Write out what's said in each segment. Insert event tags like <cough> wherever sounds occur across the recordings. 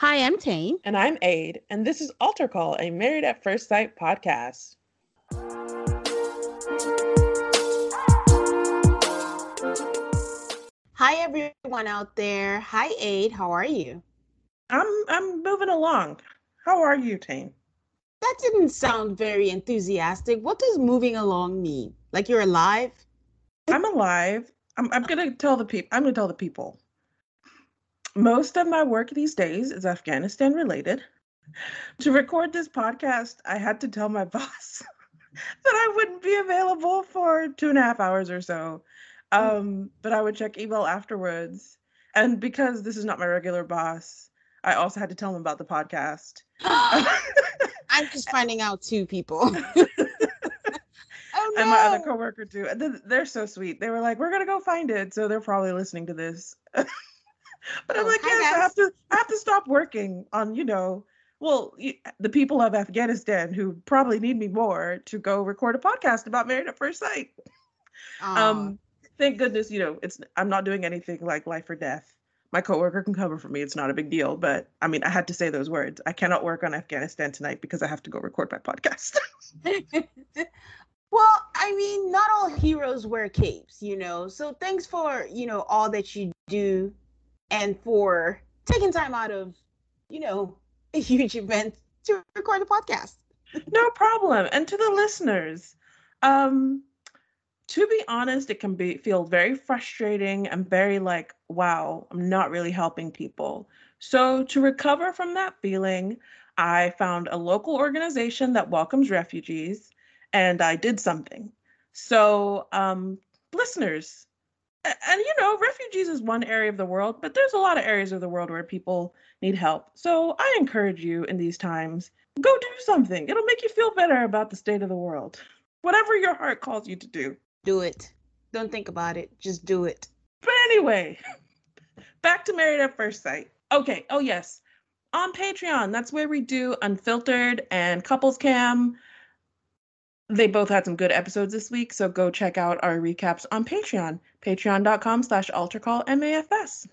Hi, I'm Tane. And I'm Aid, and this is Alter Call, a Married at First Sight podcast. Hi, everyone out there. Hi, Aid. How are you? I'm I'm moving along. How are you, Tane? That didn't sound very enthusiastic. What does moving along mean? Like you're alive? I'm alive. I'm I'm gonna tell the people. I'm gonna tell the people most of my work these days is Afghanistan related. To record this podcast, I had to tell my <laughs> boss that I wouldn't be available for two and a half hours or so. Um, but I would check email afterwards. And because this is not my regular boss, I also had to tell him about the podcast. <gasps> I'm just <laughs> finding out two people. <laughs> oh, no. And my other coworker too. They're so sweet. They were like, "We're gonna go find it," so they're probably listening to this. But I'm oh, like, yes, I have to, I have to stop working on, you know, well, the people of Afghanistan who probably need me more to go record a podcast about Married at First Sight. Um, thank goodness, you know, it's I'm not doing anything like life or death. My coworker can cover for me. It's not a big deal, but I mean, I had to say those words. I cannot work on Afghanistan tonight because I have to go record my podcast. <laughs> <laughs> well, I mean, not all heroes wear capes, you know. So thanks for, you know, all that you do and for taking time out of, you know, <laughs> a huge event to record the podcast. <laughs> no problem. And to the listeners, um, to be honest, it can be feel very frustrating and very like, wow, I'm not really helping people. So to recover from that feeling, I found a local organization that welcomes refugees and I did something. So um, listeners, and you know, refugees is one area of the world, but there's a lot of areas of the world where people need help. So I encourage you in these times, go do something. It'll make you feel better about the state of the world. Whatever your heart calls you to do. Do it. Don't think about it. Just do it. But anyway, <laughs> back to Married at First Sight. Okay. Oh, yes. On Patreon, that's where we do unfiltered and couples cam they both had some good episodes this week, so go check out our recaps on Patreon, patreon.com slash altercallmafs.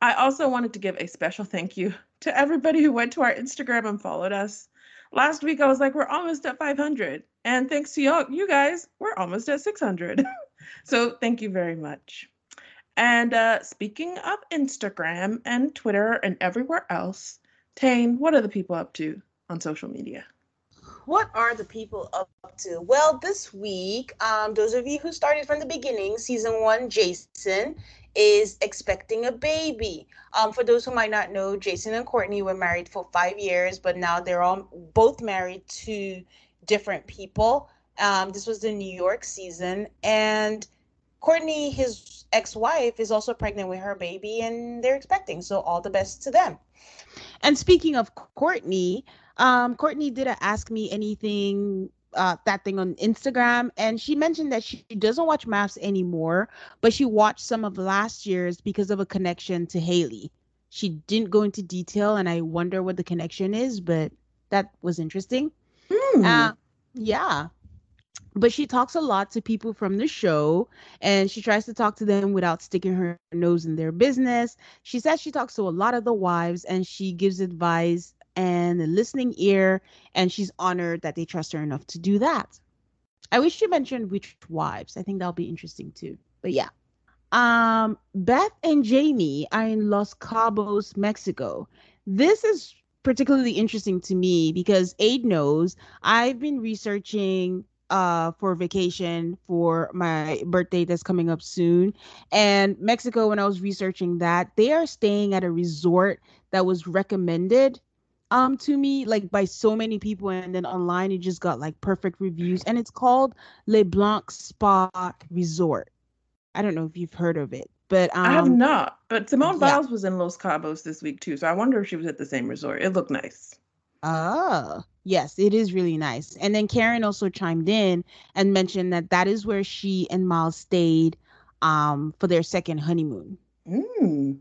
I also wanted to give a special thank you to everybody who went to our Instagram and followed us. Last week I was like, we're almost at 500. And thanks to y'all, you guys, we're almost at 600. <laughs> so thank you very much. And uh, speaking of Instagram and Twitter and everywhere else, Tane, what are the people up to on social media? What are the people up to? Well, this week, um, those of you who started from the beginning, season one, Jason is expecting a baby. Um, for those who might not know, Jason and Courtney were married for five years, but now they're all both married to different people. Um, this was the New York season, and Courtney, his ex-wife, is also pregnant with her baby, and they're expecting. So all the best to them. And speaking of Courtney, um, Courtney didn't ask me anything uh, that thing on Instagram, and she mentioned that she doesn't watch MAFS anymore, but she watched some of last year's because of a connection to Haley. She didn't go into detail, and I wonder what the connection is, but that was interesting. Mm. Uh, yeah. But she talks a lot to people from the show and she tries to talk to them without sticking her nose in their business. She says she talks to a lot of the wives and she gives advice and a listening ear, and she's honored that they trust her enough to do that. I wish she mentioned which wives. I think that'll be interesting too. But yeah. Um, Beth and Jamie are in Los Cabos, Mexico. This is particularly interesting to me because Aid knows I've been researching uh for vacation for my birthday that's coming up soon and Mexico when I was researching that they are staying at a resort that was recommended um to me like by so many people and then online it just got like perfect reviews and it's called Le Blanc Spa Resort. I don't know if you've heard of it, but um, I have not. But Simone yeah. Biles was in Los Cabos this week too, so I wonder if she was at the same resort. It looked nice. Oh, yes, it is really nice. And then Karen also chimed in and mentioned that that is where she and Miles stayed um, for their second honeymoon. Mm.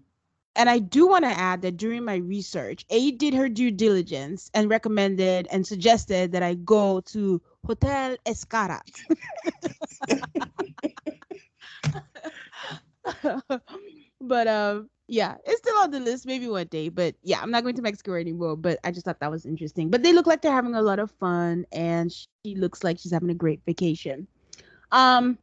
And I do want to add that during my research, A did her due diligence and recommended and suggested that I go to Hotel Xcaret. <laughs> but um yeah it's still on the list maybe one day but yeah i'm not going to mexico anymore but i just thought that was interesting but they look like they're having a lot of fun and she looks like she's having a great vacation um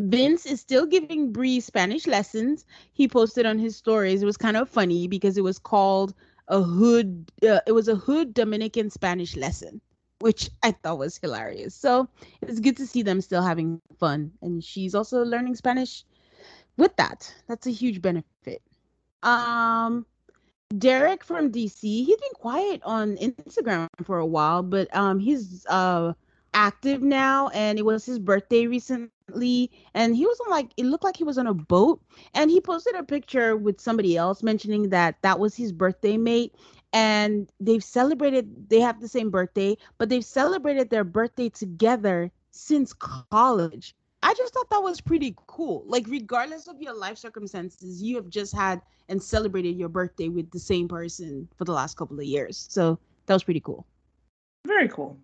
Vince is still giving Bree Spanish lessons. He posted on his stories. It was kind of funny because it was called a hood. Uh, it was a hood Dominican Spanish lesson, which I thought was hilarious. So it's good to see them still having fun. And she's also learning Spanish with that. That's a huge benefit. Um, Derek from DC, he's been quiet on Instagram for a while, but um, he's uh active now, and it was his birthday recently, and he was on like it looked like he was on a boat, and he posted a picture with somebody else mentioning that that was his birthday mate, and they've celebrated. They have the same birthday, but they've celebrated their birthday together since college. I just thought that was pretty cool. Like, regardless of your life circumstances, you have just had and celebrated your birthday with the same person for the last couple of years. So that was pretty cool. Very cool.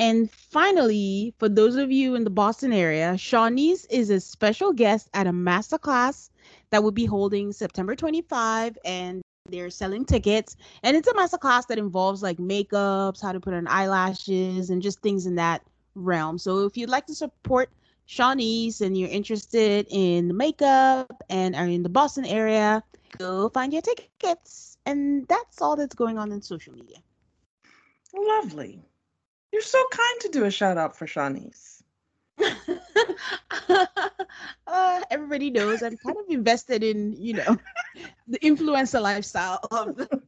And finally, for those of you in the Boston area, Shawniece is a special guest at a masterclass that will be holding September 25, and they're selling tickets. And it's a masterclass that involves like makeups, how to put on eyelashes, and just things in that realm. So if you'd like to support Shawniece and you're interested in makeup and are in the Boston area, go find your tickets. And that's all that's going on in social media. Lovely. You're so kind to do a shout out for Shawniece. <laughs> uh, everybody knows I'm kind of invested in, you know, the influencer lifestyle of the,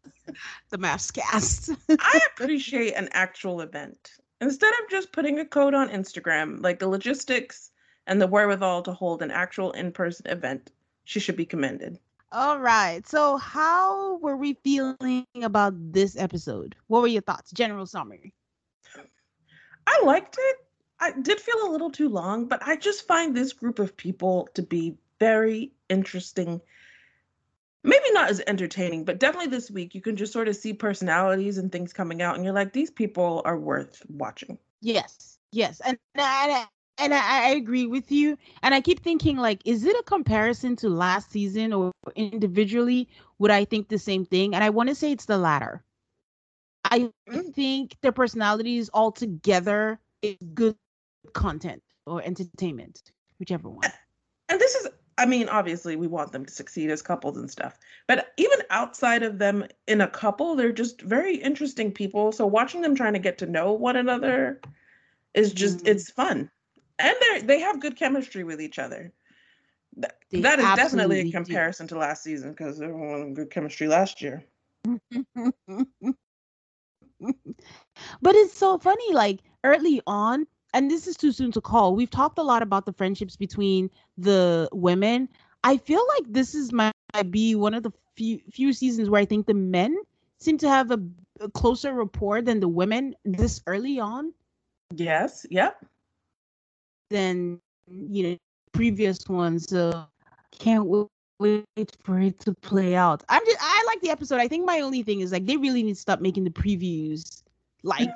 the cast. I appreciate an actual event instead of just putting a code on Instagram, like the logistics and the wherewithal to hold an actual in person event, she should be commended. All right. So, how were we feeling about this episode? What were your thoughts? General summary. I liked it. I did feel a little too long, but I just find this group of people to be very interesting maybe not as entertaining, but definitely this week you can just sort of see personalities and things coming out, and you're like, these people are worth watching. Yes, yes, and and, and I, I agree with you. And I keep thinking, like, is it a comparison to last season, or individually would I think the same thing? And I want to say it's the latter. I mm. think their personalities all together is good content or entertainment, whichever one. And this is I mean, obviously, we want them to succeed as couples and stuff. But even outside of them in a couple, they're just very interesting people. So watching them trying to get to know one another is just mm-hmm. it's fun. And they they have good chemistry with each other. That, that is definitely a comparison do. to last season because everyone had good chemistry last year. <laughs> but it's so funny, like early on, and this is too soon to call. We've talked a lot about the friendships between the women. I feel like this is might be one of the few few seasons where I think the men seem to have a, a closer rapport than the women this early on. Yes. Yep. Than you know previous ones. So can't wait for it to play out. I'm just I like the episode. I think my only thing is like they really need to stop making the previews like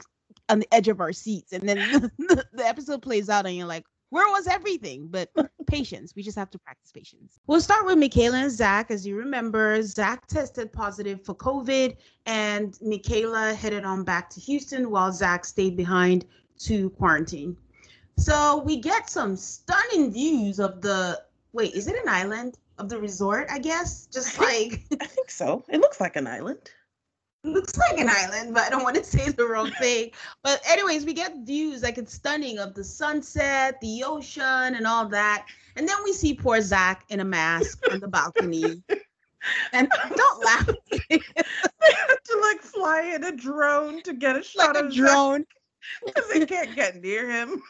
on the edge of our seats, and then <laughs> the, the episode plays out, and you're like, where was everything? But <laughs> patience. We just have to practice patience. We'll start with Michaela and Zach. As you remember, Zach tested positive for COVID, and Michaela headed on back to Houston while Zach stayed behind to quarantine. So we get some stunning views of the wait, is it an island of the resort? I guess just like I think so. It looks like an island. looks like an island, but I don't want to <laughs> say the wrong thing. But anyways, we get views like it's stunning of the sunset, the ocean, and all that. And then we see poor Zach in a mask on the balcony. <laughs> And don't laugh. <laughs> they had to like fly in a drone to get a shot like a drone. because they can't get near him.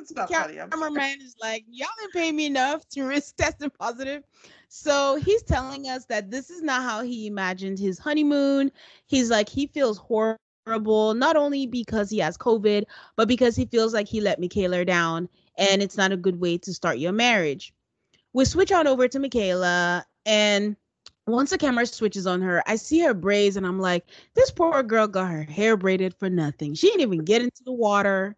It's not funny. I'm cameraman is like, y'all didn't pay me enough to risk <laughs> testing positive. So he's telling us that this is not how he imagined his honeymoon. He's like, he feels horrible, not only because he has COVID, but because he feels like he let Michaela down and it's not a good way to start your marriage. We switch on over to Michaela and once the camera switches on her, I see her braids and I'm like, this poor girl got her hair braided for nothing. She didn't even get into the water,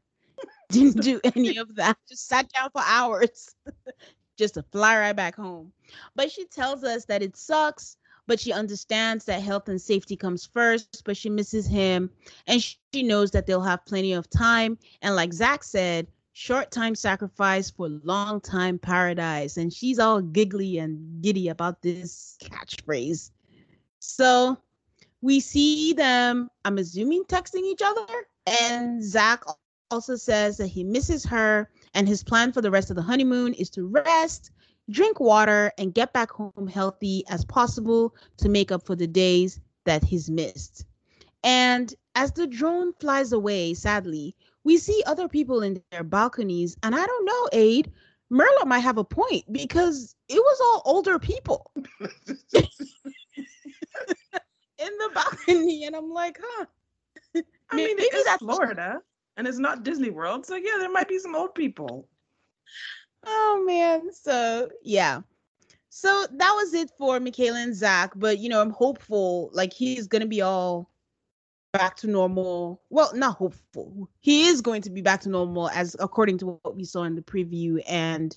didn't do <laughs> any of that, just sat down for hours <laughs> just to fly right back home. But she tells us that it sucks, but she understands that health and safety comes first, but she misses him and she knows that they'll have plenty of time. And like Zach said, short time sacrifice for long time paradise. And she's all giggly and giddy about this catchphrase. So we see them, I'm assuming, texting each other. And Zach also says that he misses her and his plan for the rest of the honeymoon is to rest, drink water, and get back home healthy as possible to make up for the days that he's missed. And as the drone flies away, sadly, we see other people in their balconies. And I don't know, Aid, Myrla might have a point because it was all older people <laughs> <laughs> in the balcony. And I'm like, huh. I mean, Maybe that's- Florida and it's not Disney World, so yeah, there might be some old people. Oh man. So yeah. So that was it for Michaela and Zach. But you know, I'm hopeful like he's gonna be all back to normal. Well, not hopeful. He is going to be back to normal as according to what we saw in the preview, and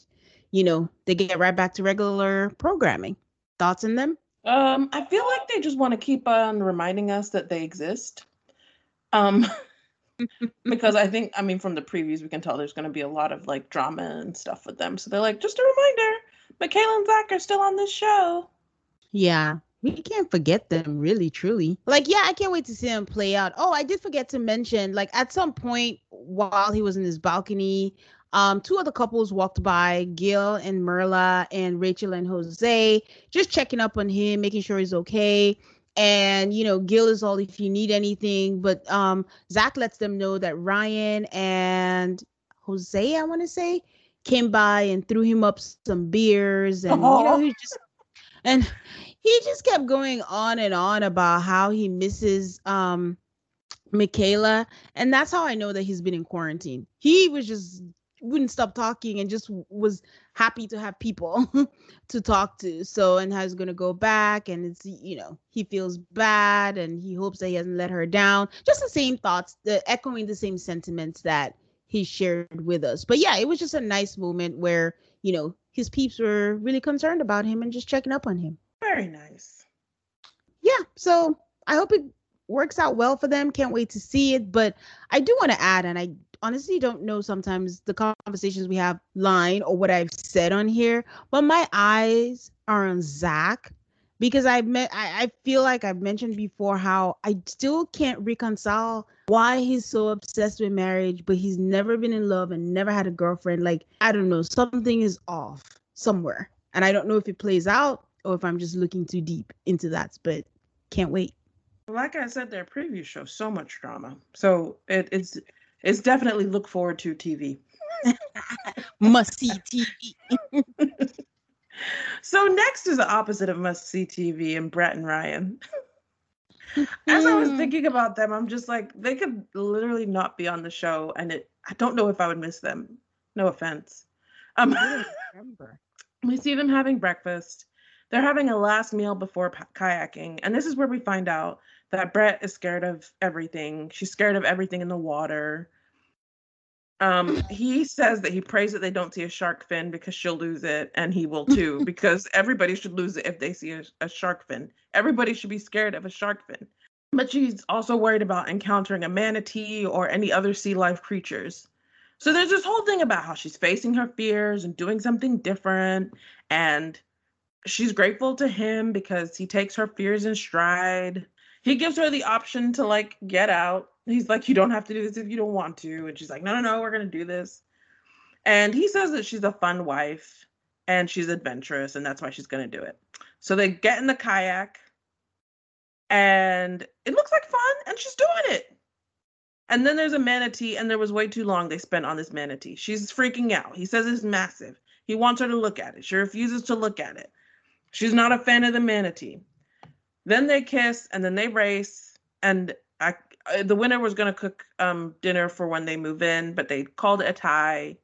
you know, they get right back to regular programming. Thoughts on them? Um, I feel like they just want to keep on reminding us that they exist. Um, <laughs> because <laughs> I think, I mean, from the previews, we can tell there's going to be a lot of like drama and stuff with them. So they're like, just a reminder, Michaela and Zach are still on this show. Yeah. We can't forget them, really, truly. Like, yeah, I can't wait to see them play out. Oh, I did forget to mention, like, at some point while he was in his balcony, um, two other couples walked by, Gil and Myrla and Rachel and Jose, just checking up on him, making sure he's okay. And you know, Gil is all if you need anything, but um, Zach lets them know that Ryan and Jose, I want to say, came by and threw him up some beers, and you know, he <laughs> just and he just kept going on and on about how he misses um Michaela, and that's how I know that he's been in quarantine. He was just wouldn't stop talking and just was happy to have people <laughs> to talk to. So and has going to go back and it's you know, he feels bad and he hopes that he hasn't let her down. Just the same thoughts, the echoing the same sentiments that he shared with us. But yeah, it was just a nice moment where, you know, his peeps were really concerned about him and just checking up on him Very nice. yeah, so I hope it works out well for them. Can't wait to see it. But I do want to add, and I honestly don't know sometimes the conversations we have line or what I've said on here, but my eyes are on Zach because I've met I, I feel like I've mentioned before how I still can't reconcile why he's so obsessed with marriage, but he's never been in love and never had a girlfriend. Like, I don't know, something is off somewhere. And I don't know if it plays out or if I'm just looking too deep into that, but can't wait. Like I said, their preview show so much drama. So it, it's it's definitely look forward to TV. <laughs> Must see TV. <laughs> So next is the opposite of must see TV and Brett and Ryan. <laughs> As I was Hmm. thinking about them, I'm just like they could literally not be on the show, and it I don't know if I would miss them. No offense. Um, remember. we see them having breakfast. They're having a last meal before pa- kayaking, and this is where we find out that Brett is scared of everything. She's scared of everything in the water. Um, he says that he prays that they don't see a shark fin because she'll lose it, and he will too, <laughs> because everybody should lose it if they see a, a shark fin. Everybody should be scared of a shark fin. But she's also worried about encountering a manatee or any other sea life creatures. So there's this whole thing about how she's facing her fears and doing something different. And she's grateful to him because he takes her fears in stride. He gives her the option to like get out. He's like, You don't have to do this if you don't want to. And she's like, No, no, no, we're going to do this. And he says that she's a fun wife and she's adventurous and that's why she's going to do it. So they get in the kayak and it looks like fun and she's doing it. And then there's a manatee, and there was way too long they spent on this manatee. She's freaking out. He says it's massive. He wants her to look at it. She refuses to look at it. She's not a fan of the manatee. Then they kiss, and then they race. And I, the winner was going to cook um, dinner for when they move in, but they called it a tie.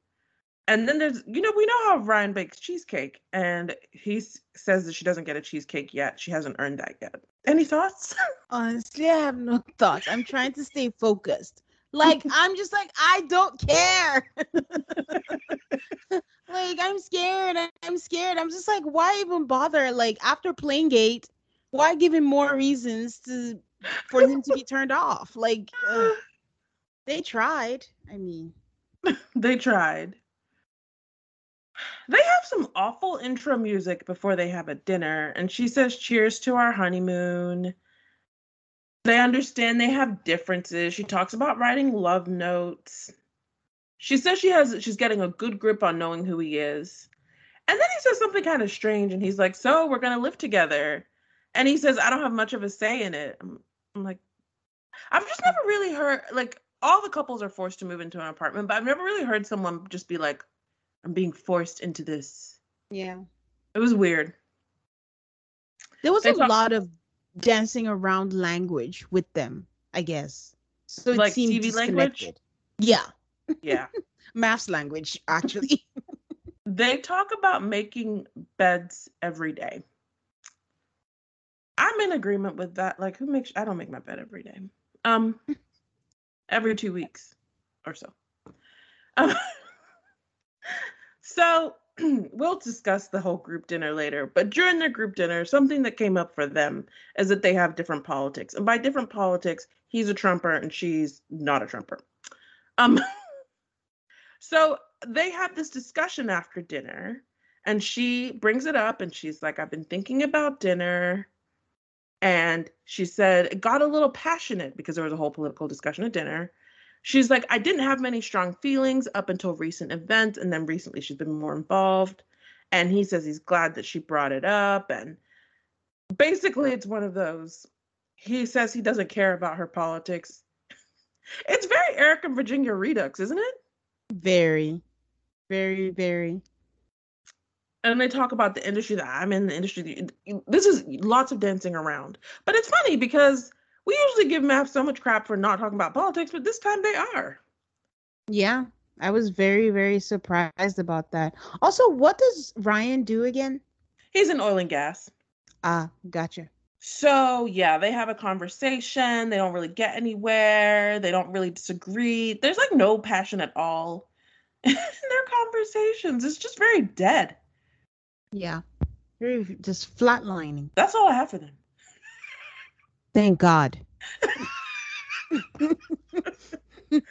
And then there's, you know, we know how Ryan bakes cheesecake, and he says that she doesn't get a cheesecake yet. She hasn't earned that yet. Any thoughts? <laughs> Honestly, I have no thoughts. I'm trying to stay focused. <laughs> Like, I'm just like, I don't care. <laughs> like, I'm scared. I'm scared. I'm just like, why even bother? Like, after playing Gate, why give him more reasons to for him to be turned off? Like, ugh. they tried. I mean, <laughs> they tried. They have some awful intro music before they have a dinner, and she says, Cheers to our honeymoon. They understand they have differences. She talks about writing love notes. She says she has she's getting a good grip on knowing who he is. And then he says something kind of strange, and he's like, So we're gonna live together. And he says, I don't have much of a say in it. I'm like, I've just never really heard like all the couples are forced to move into an apartment, but I've never really heard someone just be like, I'm being forced into this. Yeah. It was weird. There was they a talk- lot of dancing around language with them, I guess. So it like seemed TV language? Yeah. Yeah. <laughs> MAFS language, actually. <laughs> they talk about making beds every day. I'm in agreement with that. Like who makes I don't make my bed every day. Um <laughs> every two weeks or so. Um, <laughs> so <clears throat> we'll discuss the whole group dinner later. But during their group dinner, something that came up for them is that they have different politics. And by different politics, he's a Trumper and she's not a Trumper. Um, <laughs> so they have this discussion after dinner, and she brings it up and she's like, I've been thinking about dinner. And she said it got a little passionate because there was a whole political discussion at dinner. She's like, I didn't have many strong feelings up until recent events, and then recently she's been more involved. And he says he's glad that she brought it up. And basically, it's one of those. He says he doesn't care about her politics. <laughs> It's very Eric and Virginia Redux, isn't it? Very, very, very. And they talk about the industry that I'm in, the industry. This is lots of dancing around. But it's funny because we usually give MAFS so much crap for not talking about politics, but this time they are. Yeah, I was very, very surprised about that. Also, what does Ryan do again? He's in oil and gas. Ah, gotcha. So, yeah, they have a conversation. They don't really get anywhere. They don't really disagree. There's like no passion at all <laughs> in their conversations. It's just very dead. Yeah. Very just flatlining. That's all I have for them. Thank God. <laughs>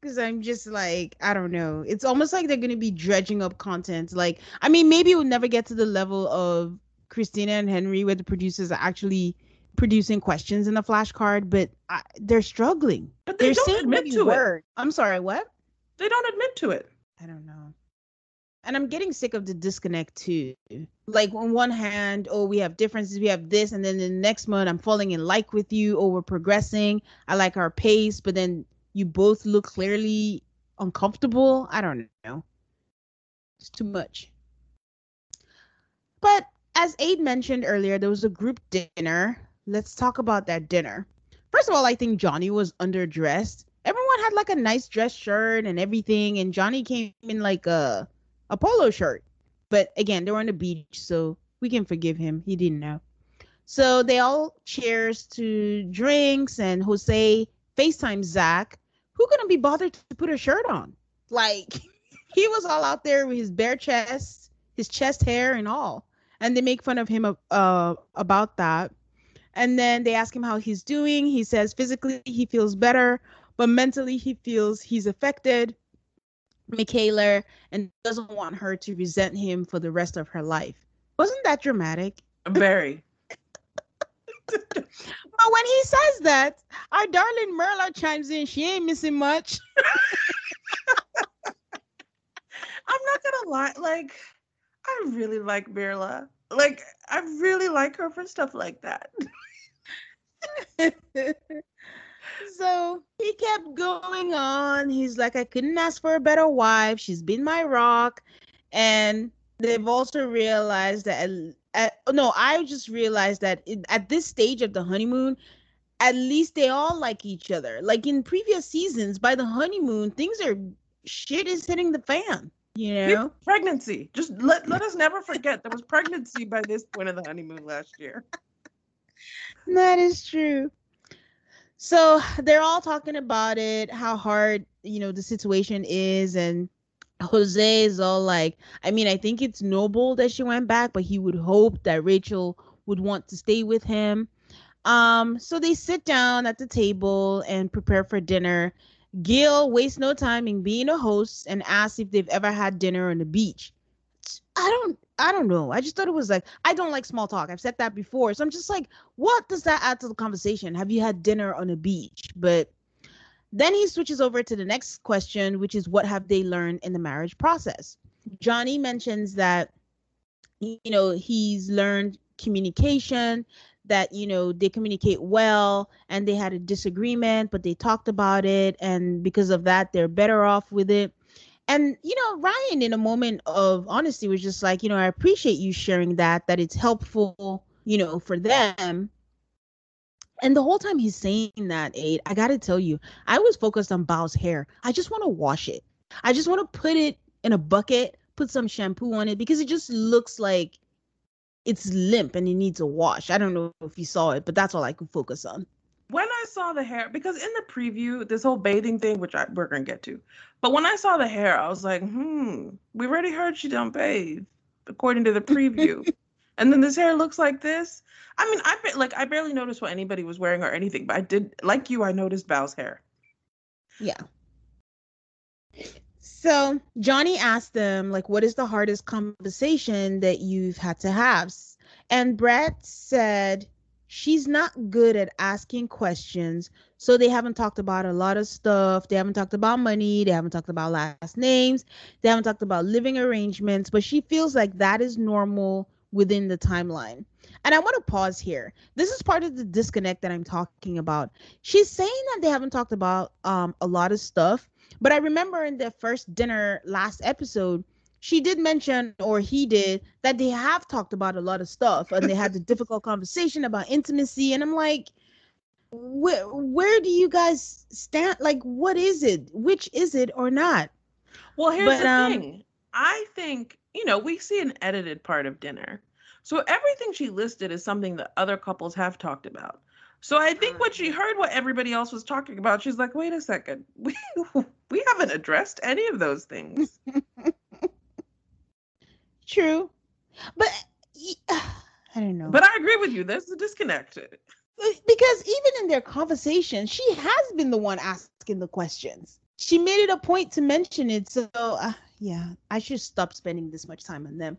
Because I'm just like, I don't know. It's almost like they're going to be dredging up content. Like, I mean, maybe we'll never get to the level of Christina and Henry, where the producers are actually producing questions in the flashcard, but I, they're struggling. But they they're don't admit to word. it. I'm sorry, what? They don't admit to it. I don't know and I'm getting sick of the disconnect too. Like on one hand, oh, we have differences, we have this, and then the next month I'm falling in like with you, or we're progressing. I like our pace, but then you both look clearly uncomfortable. I don't know. It's too much. But as Aid mentioned earlier, there was a group dinner. Let's talk about that dinner. First of all, I think Johnny was underdressed. Everyone had like a nice dress shirt and everything, and Johnny came in like a a polo shirt. But again, they were on the beach, so we can forgive him. He didn't know. So they all cheers to drinks, and Jose FaceTime Zach. Who gonna be bothered to put a shirt on? Like <laughs> he was all out there with his bare chest, his chest hair, and all. And they make fun of him uh, about that. And then they ask him how he's doing. He says physically he feels better, but mentally he feels he's affected Michaela and doesn't want her to resent him for the rest of her life. Wasn't that dramatic? Very. <laughs> but when he says that, our darling Myrla chimes in. She ain't missing much. <laughs> I'm not gonna lie, like I really like Myrla. Like I really like her for stuff like that. <laughs> so he kept going on. He's like, I couldn't ask for a better wife. She's been my rock. And they've also realized that, at, at, no, I just realized that it, at this stage of the honeymoon, at least they all like each other. Like in previous seasons, by the honeymoon, things are shit is hitting the fan. You know, pregnancy. Just let let us never forget there was pregnancy by this point of the honeymoon last year. <laughs> that is true. So they're all talking about it, how hard you know the situation is, and Jose is all like, I mean, I think it's noble that she went back, but he would hope that Rachel would want to stay with him. Um, so they sit down at the table and prepare for dinner. Gil wastes no time in being a host and asks if they've ever had dinner on the beach. I don't I don't know. I just thought it was like I don't like small talk. I've said that before. So I'm just like, what does that add to the conversation? Have you had dinner on a beach? But then he switches over to the next question, which is what have they learned in the marriage process? Johnny mentions that you know, he's learned communication, that you know they communicate well and they had a disagreement but they talked about it and because of that they're better off with it and you know ryan in a moment of honesty was just like you know i appreciate you sharing that that it's helpful you know for them and the whole time he's saying that aid i gotta tell you i was focused on bao's hair i just want to wash it i just want to put it in a bucket put some shampoo on it because it just looks like it's limp and it needs a wash. I don't know if you saw it, but that's all I could focus on. I saw the hair, because in the preview, this whole bathing thing, which I, we're gonna get to, but when I saw the hair, I was like, hmm, we already heard she don't bathe, according to the preview, <laughs> and then this hair looks like this. I mean, I like I barely noticed what anybody was wearing or anything, but I did like you. I noticed Bao's hair. Yeah. So Johnny asked them, like, what is the hardest conversation that you've had to have? And Brett said, she's not good at asking questions. So they haven't talked about a lot of stuff. They haven't talked about money. They haven't talked about last names. They haven't talked about living arrangements. But she feels like that is normal within the timeline. And I want to pause here. This is part of the disconnect that I'm talking about. She's saying that they haven't talked about um, a lot of stuff but I remember in the first dinner last episode, she did mention, or he did, that they have talked about a lot of stuff and they had the <laughs> difficult conversation about intimacy. And I'm like, where where do you guys stand? Like, what is it? Which is it or not? Well, here's but, the um, thing. I think, you know, we see an edited part of dinner. So everything she listed is something that other couples have talked about. So I think when she heard what everybody else was talking about, she's like, wait a second. <laughs> We we haven't addressed any of those things. <laughs> True. But <sighs> I don't know. But I agree with you. There's a disconnect. Because even in their conversation, she has been the one asking the questions. She made it a point to mention it. So, uh, yeah, I should stop spending this much time on them.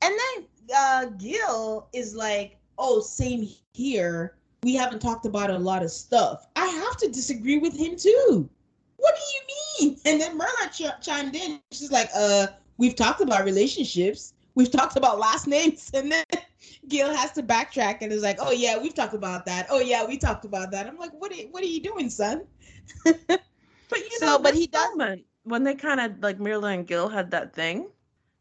And then uh, Gil is like, oh, same here we haven't talked about a lot of stuff. I have to disagree with him too. What do you mean? And then Myrla ch- chimed in. She's like, uh, we've talked about relationships. We've talked about last names. <laughs> And then Gil has to backtrack and is like, oh yeah, we've talked about that. Oh yeah, we talked about that. I'm like, what are, what are you doing, son? <laughs> but you know, but he does when they kind of like Myrla and Gil had that thing.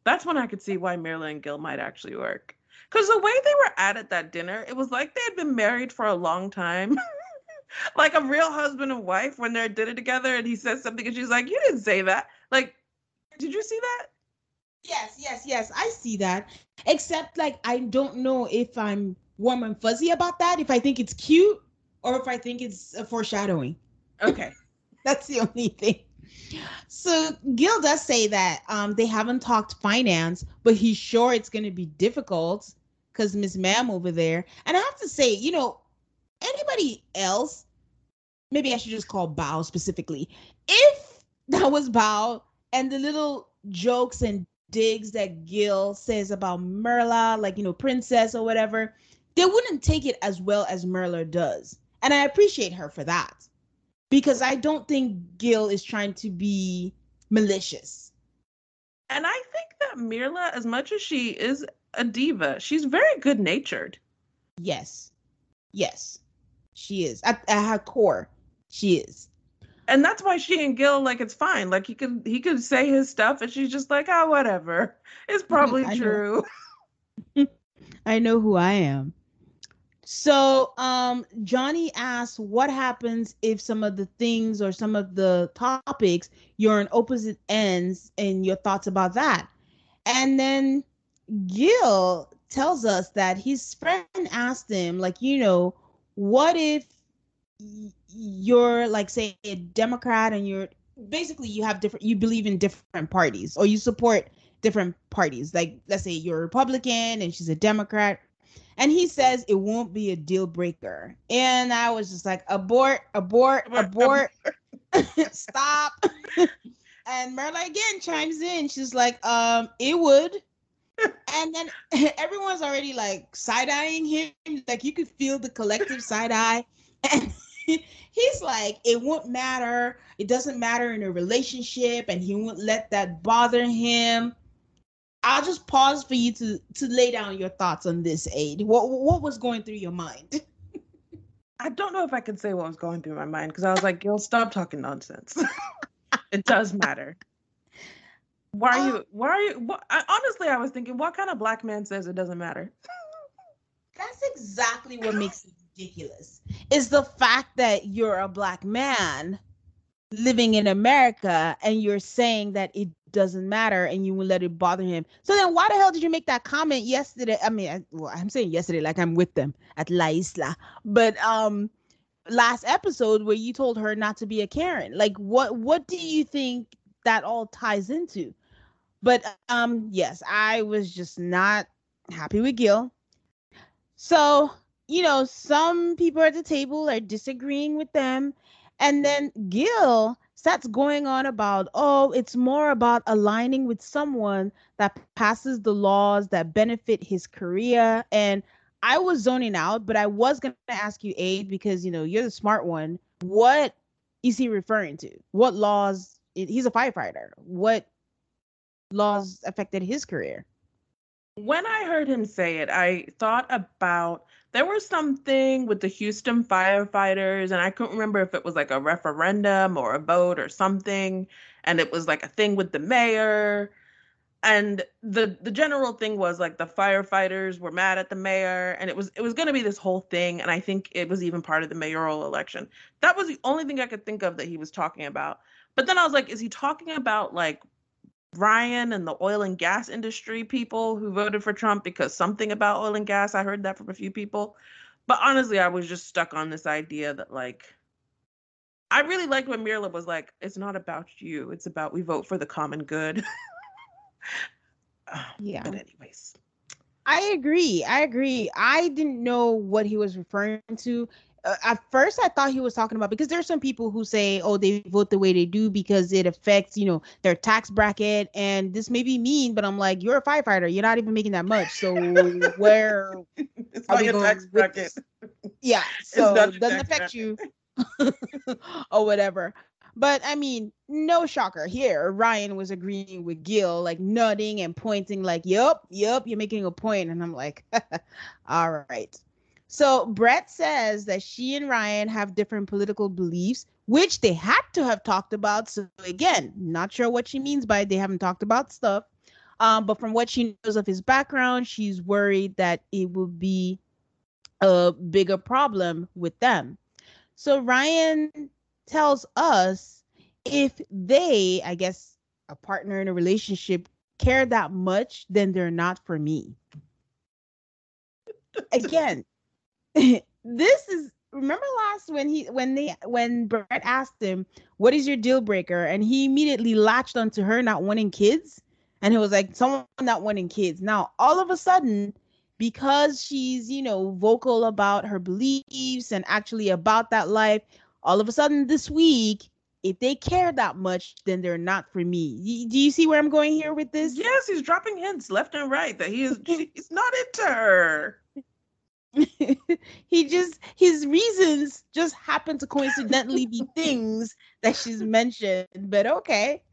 That's when I could see why Myrla and Gil might actually work. Because the way they were at at that dinner, it was like they had been married for a long time. <laughs> like a real husband and wife when they're at dinner together and he says something and she's like, You didn't say that. Like, did you see that? Yes, yes, yes. I see that. Except like I don't know if I'm warm and fuzzy about that, if I think it's cute or if I think it's a foreshadowing. Okay. <laughs> That's the only thing. So Gil does say that um, they haven't talked finance, but he's sure it's going to be difficult because Miss Mam over there. And I have to say, you know, anybody else maybe I should just call Bao specifically. If <laughs> that was Bao and the little jokes and digs that Gil says about Myrla, like, you know, princess or whatever, they wouldn't take it as well as Myrla does. And I appreciate her for that because I don't think Gil is trying to be malicious. And I think that Myrla, as much as she is a diva, she's very good natured. Yes. Yes. She is. At, at her core, she is. And that's why she and Gil like it's fine. Like he could he could say his stuff and she's just like, oh whatever. It's <laughs> probably I true. Know. <laughs> <laughs> I know who I am. So um Johnny asks what happens if some of the things or some of the topics you're on opposite ends and your thoughts about that. And then Gil tells us that his friend asked him like, you know, what if you're like say a Democrat and you're basically you have different you believe in different parties or you support different parties. Like let's say you're a Republican and she's a Democrat and he says it won't be a deal breaker. And I was just like, abort, abort, abort, <laughs> stop. <laughs> and Myrla again chimes in. She's like, um, it would. and then <laughs> everyone's already like side eyeing him. Like you could feel the collective side eye. And <laughs> he's like, it won't matter. It doesn't matter in a relationship, and he won't let that bother him. I'll just pause for you to to lay down your thoughts on this, Aid. What what was going through your mind? <laughs> I don't know if I can say what was going through my mind because I was like, Gil, stop talking nonsense. <laughs> it does matter. Why are you? Uh, why are you? What, I, honestly, I was thinking, what kind of black man says it doesn't matter? That's exactly what makes it ridiculous. Is the fact that you're a black man living in America and you're saying that it doesn't matter and you will let it bother him. So then why the hell did you make that comment yesterday? I mean, I, well, I'm saying yesterday like I'm with them at La Isla. But um last episode where you told her not to be a Karen. Like what what do you think that all ties into? But um yes, I was just not happy with Gil. So, you know, some people at the table are disagreeing with them and then Gil starts going on about, oh, it's more about aligning with someone that passes the laws that benefit his career. And I was zoning out, but I was going to ask you, Aid, because, you know, you're the smart one. What is he referring to? What laws? He's a firefighter. What laws affected his career? When I heard him say it, I thought about there was something with the Houston firefighters, and I couldn't remember if it was like a referendum or a vote or something, and it was like a thing with the mayor. And the the general thing was like the firefighters were mad at the mayor, and it was it was going to be this whole thing, and I think it was even part of the mayoral election. That was the only thing I could think of that he was talking about. But then I was like, is he talking about like Ryan and the oil and gas industry people who voted for Trump because something about oil and gas. I heard that from a few people. But honestly, I was just stuck on this idea that like I really liked when Myrla was like, it's not about you, it's about we vote for the common good. <laughs> yeah. But anyways. I agree. I agree. I didn't know what he was referring to Uh, at first I thought he was talking about because there's some people who say, oh, they vote the way they do because it affects, you know, their tax bracket. And this may be mean, but I'm like, you're a firefighter. You're not even making that much. So <laughs> where it's <laughs> not your tax bracket. Yeah. So it doesn't affect bracket. you <laughs> or whatever. But I mean, no shocker here. Ryan was agreeing with Gil, like nodding and pointing, like, yep, yep, you're making a point. And I'm like, all right. So Brett says that she and Ryan have different political beliefs, which they had to have talked about. So again, not sure what she means by they haven't talked about stuff. Um, but from what she knows of his background, she's worried that it will be a bigger problem with them. So Ryan tells us if they, I guess, a partner in a relationship care that much, then they're not for me. Again, <laughs> this is remember last when he when they when Brett asked him what is your deal breaker and he immediately latched onto her not wanting kids and he was like someone not wanting kids now all of a sudden because she's you know vocal about her beliefs and actually about that life all of a sudden this week, if they care that much, then they're not for me. Do you see where I'm going here with this? Yes, he's dropping hints left and right that he is <laughs> he's not into her. <laughs> he just his reasons just happen to coincidentally be things that she's mentioned. But okay.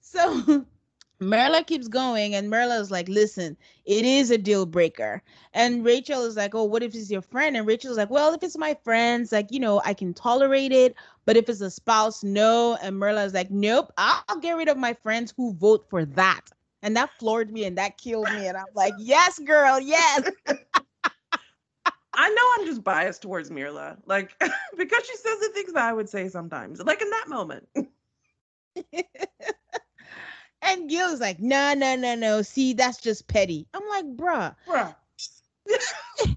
So <laughs> Marla keeps going, and Marla is like, listen, it is a deal breaker. And Rachel is like, oh, what if it's your friend? And Rachel's like, well, if it's my friends, like, you know, I can tolerate it. But if it's a spouse, no. And Marla is like, nope, I'll get rid of my friends who vote for that. And that floored me and that killed me. And I'm like, yes, girl, yes. <laughs> I know I'm just biased towards Myrla, like <laughs> because she says the things that I would say sometimes, like in that moment. <laughs> and Gil's like, no, no, no, no. See, that's just petty. I'm like, bruh. Bruh. <laughs>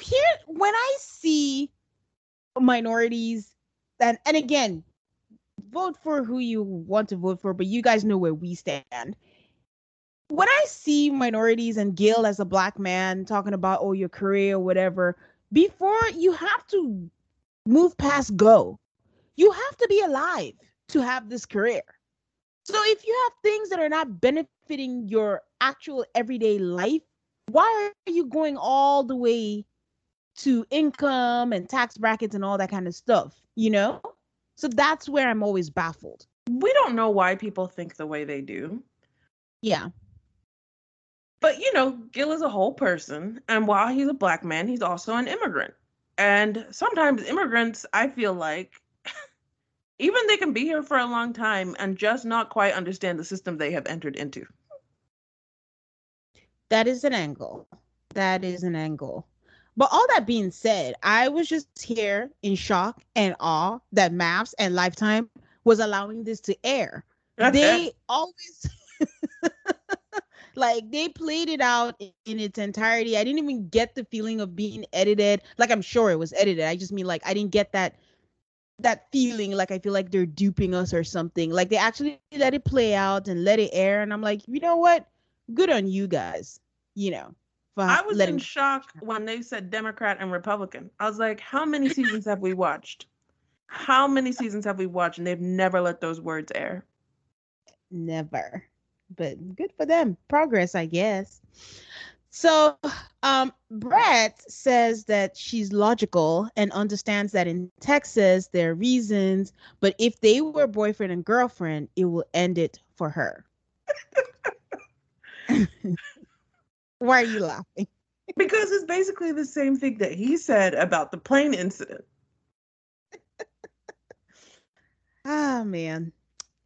Here, when I see minorities, and and again, vote for who you want to vote for, but you guys know where we stand when I see minorities and Gil as a black man talking about oh your career or whatever, before you have to move past go, you have to be alive to have this career. So if you have things that are not benefiting your actual everyday life, why are you going all the way to income and tax brackets and all that kind of stuff, you know? So that's where I'm always baffled. We don't know why people think the way they do. Yeah. But you know, Gil is a whole person, and while he's a black man, he's also an immigrant. And sometimes immigrants, I feel like, <laughs> even they can be here for a long time and just not quite understand the system they have entered into. That is an angle. That is an angle. But all that being said, I was just here in shock and awe that MAFS and Lifetime was allowing this to air. they always <laughs> like they played it out in its entirety. I didn't even get the feeling of being edited. Like I'm sure it was edited. I just mean like I didn't get that that feeling like I feel like they're duping us or something. Like they actually let it play out and let it air. And I'm like, you know what? Good on you guys. You know. I was in shock when they said Democrat and Republican. I was like, how many seasons have we watched? How many seasons have we watched? And they've never let those words air. Never but good for them. Progress, I guess. So, um, Brett says that she's logical and understands that in Texas there are reasons, but if they were boyfriend and girlfriend, it will end it for her. <laughs> Why are you laughing? Because it's basically the same thing that he said about the plane incident. Ah, oh, man.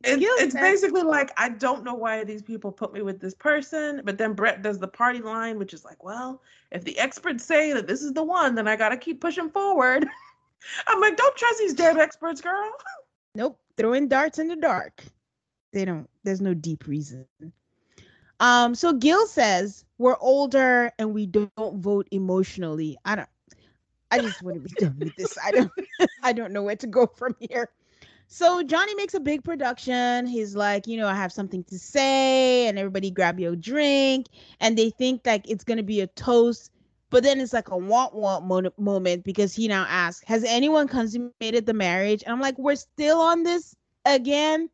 It's, it's basically like I don't know why these people put me with this person, but then Brett does the party line, which is like, well, if the experts say that this is the one, then I gotta keep pushing forward. <laughs> I'm like, don't trust these damn experts, girl. <laughs> Nope, throwing darts in the dark. They don't. There's no deep reason. Um. So Gil says we're older and we don't vote emotionally. I don't. I just want to be done with this. I don't. <laughs> I don't know where to go from here. So Johnny makes a big production. He's like, you know, I have something to say, and everybody grab your drink, and they think like it's gonna be a toast, but then it's like a want want mo- moment because he now asks, "Has anyone consummated the marriage?" And I'm like, we're still on this again,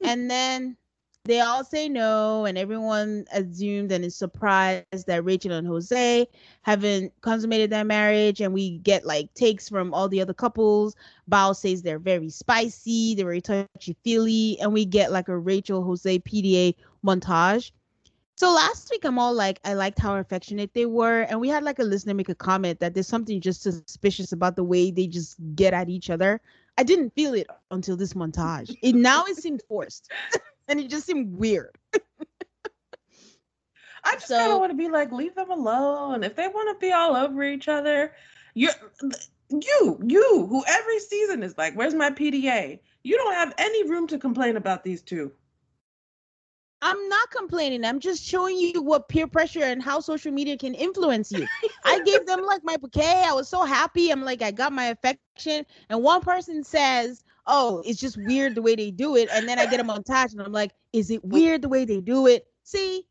hmm. and then they all say no, and everyone assumed and is surprised that Rachel and Jose haven't consummated their marriage. And we get like takes from all the other couples. Bao says they're very spicy, they're very touchy feely, and we get like a Rachel Jose PDA montage. So last week, I'm all like, I liked how affectionate they were. And we had like a listener make a comment that there's something just suspicious about the way they just get at each other. I didn't feel it until this montage. It now it seemed forced. <laughs> and it just seemed weird. <laughs> I just so, kind of want to be like, leave them alone. If they want to be all over each other, you, you, you, who every season is like, where's my PDA? You don't have any room to complain about these two. I'm not complaining. I'm just showing you what peer pressure and how social media can influence you. <laughs> I gave them like my bouquet. I was so happy. I'm like, I got my affection. And one person says, oh, it's just weird the way they do it. And then I get a montage and I'm like, is it weird the way they do it? See,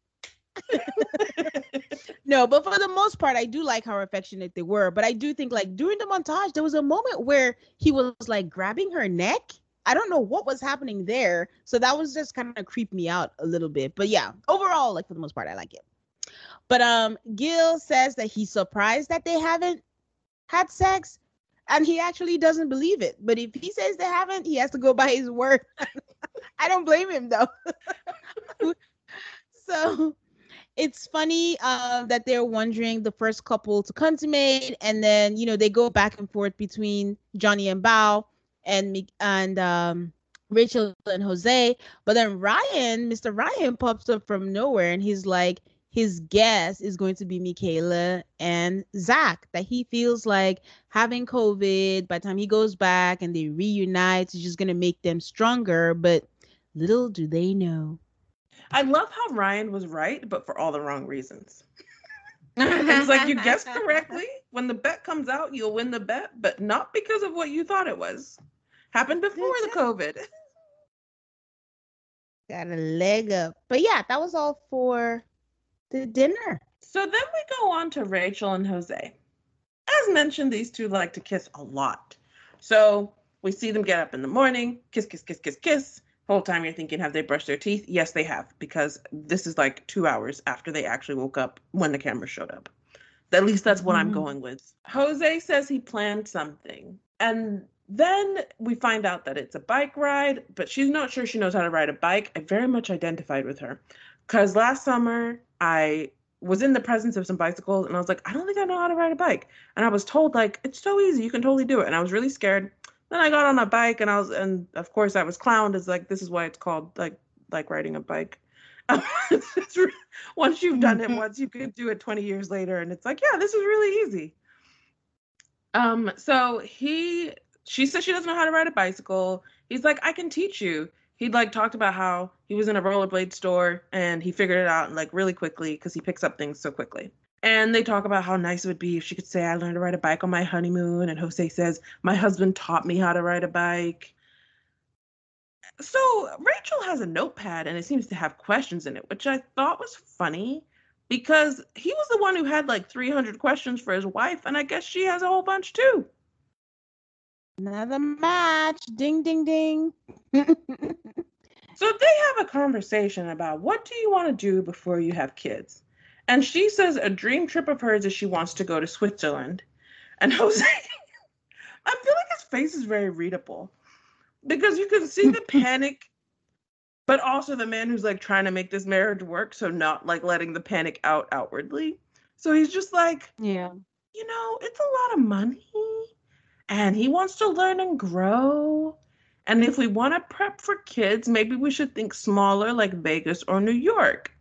<laughs> no, but for the most part, I do like how affectionate they were. But I do think like during the montage, there was a moment where he was like grabbing her neck. I don't know what was happening there. So that was just kind of creeped me out a little bit. But yeah, overall, like for the most part, I like it. But um Gil says that he's surprised that they haven't had sex and he actually doesn't believe it. But if he says they haven't, he has to go by his word. <laughs> I don't blame him though. <laughs> so it's funny uh, that they're wondering the first couple to consummate, and then you know they go back and forth between Johnny and Bao and and um, Rachel and Jose. But then Ryan, Mr. Ryan, pops up from nowhere, and he's like, his guess is going to be Michaela and Zach. That he feels like having COVID by the time he goes back and they reunite is just gonna make them stronger. But little do they know. I love how Ryan was right, but for all the wrong reasons. it's like you guessed correctly. When the bet comes out, you'll win the bet, but not because of what you thought it was. Happened before the COVID. Got a leg up. But yeah, that was all for the dinner. So then we go on to Rachel and Jose. As mentioned, these two like to kiss a lot. So we see them get up in the morning, kiss, kiss, kiss, kiss, kiss. Whole time you're thinking, have they brushed their teeth? Yes, they have, because this is like two hours after they actually woke up when the camera showed up. At least that's what mm-hmm. I'm going with. Jose says he planned something. And then we find out that it's a bike ride, but she's not sure she knows how to ride a bike. I very much identified with her. Because last summer, I was in the presence of some bicycles and I was like, I don't think I know how to ride a bike. And I was told, like, it's so easy, you can totally do it. And I was really scared. Then I got on a bike and I was, and of course I was clowned as like, this is why it's called like, like riding a bike. <laughs> once you've done it once, you can do it 20 years later. And it's like, yeah, this is really easy. Um, so he, she says she doesn't know how to ride a bicycle. He's like, I can teach you he like talked about how he was in a rollerblade store and he figured it out like really quickly because he picks up things so quickly. And they talk about how nice it would be if she could say, I learned to ride a bike on my honeymoon. And Jose says, My husband taught me how to ride a bike. So Rachel has a notepad and it seems to have questions in it, which I thought was funny because he was the one who had like 300 questions for his wife. And I guess she has a whole bunch too. Another match. Ding, ding, ding. so they have a conversation about what do you want to do before you have kids? And she says a dream trip of hers is she wants to go to Switzerland. And <laughs> Jose, I feel like his face is very readable because you can see the <laughs> panic, but also the man who's like trying to make this marriage work. So not like letting the panic out outwardly. So he's just like, yeah, you know, it's a lot of money and he wants to learn and grow. And if we want to prep for kids, maybe we should think smaller like Vegas or New York.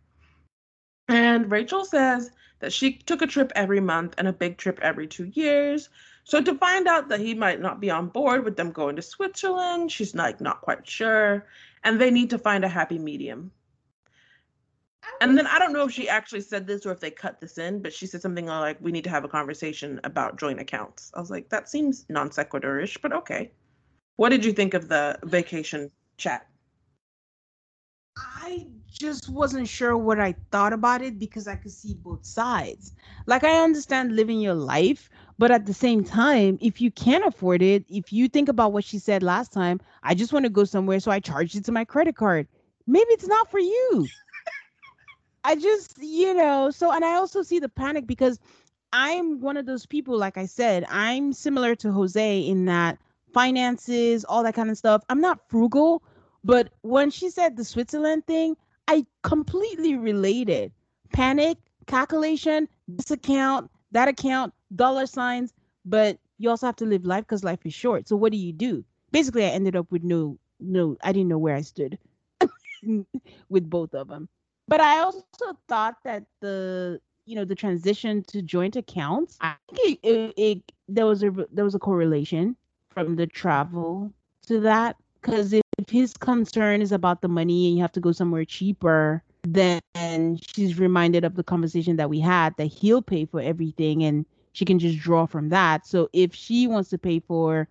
And Rachel says that she took a trip every month and a big trip every two years. So to find out that he might not be on board with them going to Switzerland, she's like not quite sure. And they need to find a happy medium. And then I don't know if she actually said this or if they cut this in, but she said something like, "We need to have a conversation about joint accounts." I was like, "That seems non sequitur-ish, but okay." What did you think of the vacation chat? I just wasn't sure what I thought about it because I could see both sides. Like I understand living your life, but at the same time, if you can't afford it, if you think about what she said last time, I just want to go somewhere, so I charged it to my credit card. Maybe it's not for you. I just, you know, so and I also see the panic because I'm one of those people, like I said, I'm similar to Jose in that finances, all that kind of stuff. I'm not frugal, but when she said the Switzerland thing, I completely related. Panic, calculation, this account, that account, dollar signs, but you also have to live life because life is short. So what do you do? Basically, I ended up with no, no, I didn't know where I stood <laughs> with both of them. But I also thought that the you know the transition to joint accounts, I think it, it, it there was a there was a correlation from the travel to that because if, if his concern is about the money and you have to go somewhere cheaper, then she's reminded of the conversation that we had that he'll pay for everything and she can just draw from that. So if she wants to pay for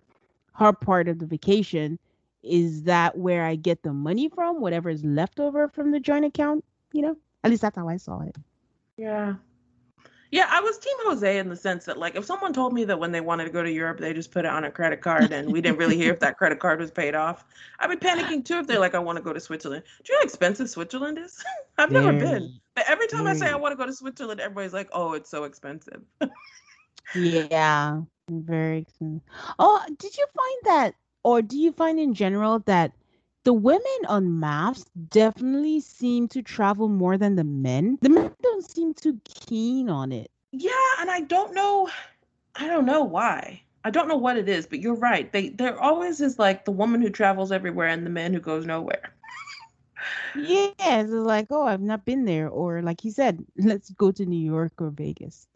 her part of the vacation, is that where I get the money from? Whatever is left over from the joint account? You know, At least that's how I saw it. Yeah. Yeah, I was Team Jose in the sense that, like, if someone told me that when they wanted to go to Europe, they just put it on a credit card and we didn't really hear if that credit card was paid off, I'd be panicking too if they're like, I want to go to Switzerland. Do you know how expensive Switzerland is? <laughs> I've never mm. been. But every time I say I mm. want to go to Switzerland, everybody's like, oh, it's so expensive. yeah, very expensive. Oh, did you find that, or do you find in general that the women on MAFS definitely seem to travel more than the men. The men don't seem too keen on it. Yeah, and I don't know I don't know why. I don't know what it is, but you're right. They there always is like the woman who travels everywhere and the man who goes nowhere. yeah, it's like, oh, I've not been there. Or like he said, <laughs> let's go to New York or Vegas. <laughs> <laughs>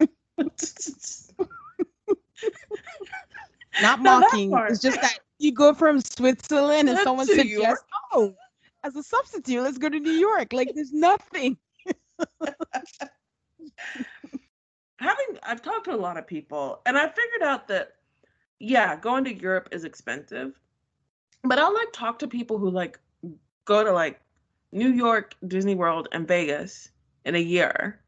not mocking. It's just that you go from Switzerland and someone said yes. Oh, as a substitute, let's go to New York. Like there's nothing. <laughs> Having I've talked to a lot of people and I figured out that yeah, going to Europe is expensive. But I'll like talk to people who like go to like New York, Disney World, and Vegas in a year.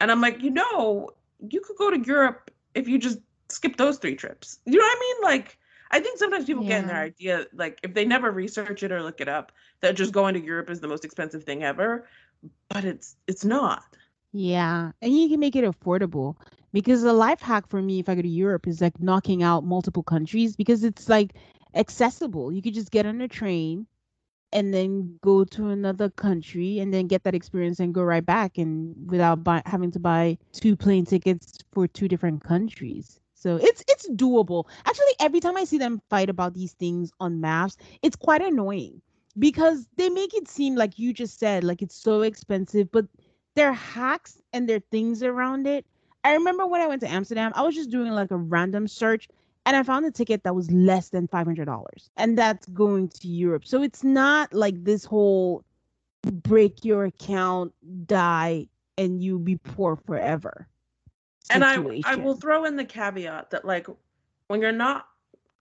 And I'm like, you know, you could go to Europe if you just skip those three trips. You know what I mean? Like I think sometimes people yeah. get in their idea, like if they never research it or look it up, that just going to Europe is the most expensive thing ever. But it's it's not. Yeah. And you can make it affordable. Because the life hack for me if I go to Europe is like knocking out multiple countries because it's like accessible. You could just get on a train and then go to another country and then get that experience and go right back and without buy- having to buy two plane tickets for two different countries. So it's it's doable. Actually, every time I see them fight about these things on MAFS, it's quite annoying because they make it seem like you just said like it's so expensive, but their hacks and their things around it. I remember when I went to Amsterdam, I was just doing like a random search and I found a ticket that was less than $500 and that's going to Europe. So it's not like this whole break your account, die and you be poor forever and I I will throw in the caveat that like when you're not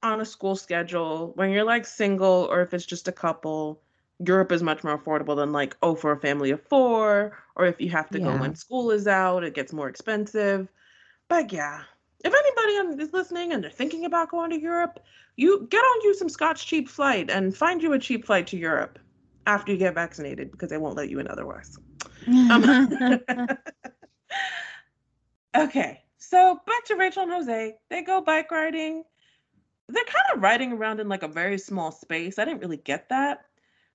on a school schedule, when you're like single or if it's just a couple, Europe is much more affordable than like oh for a family of 4 or if you have to yeah. go when school is out, it gets more expensive. But yeah, if anybody is listening and they're thinking about going to Europe, you get on you some Scott's cheap flight and find you a cheap flight to Europe after you get vaccinated because they won't let you in otherwise. Um, <laughs> <laughs> Okay, so back to Rachel and Jose. They go bike riding. They're kind of riding around in like a very small space. I didn't really get that.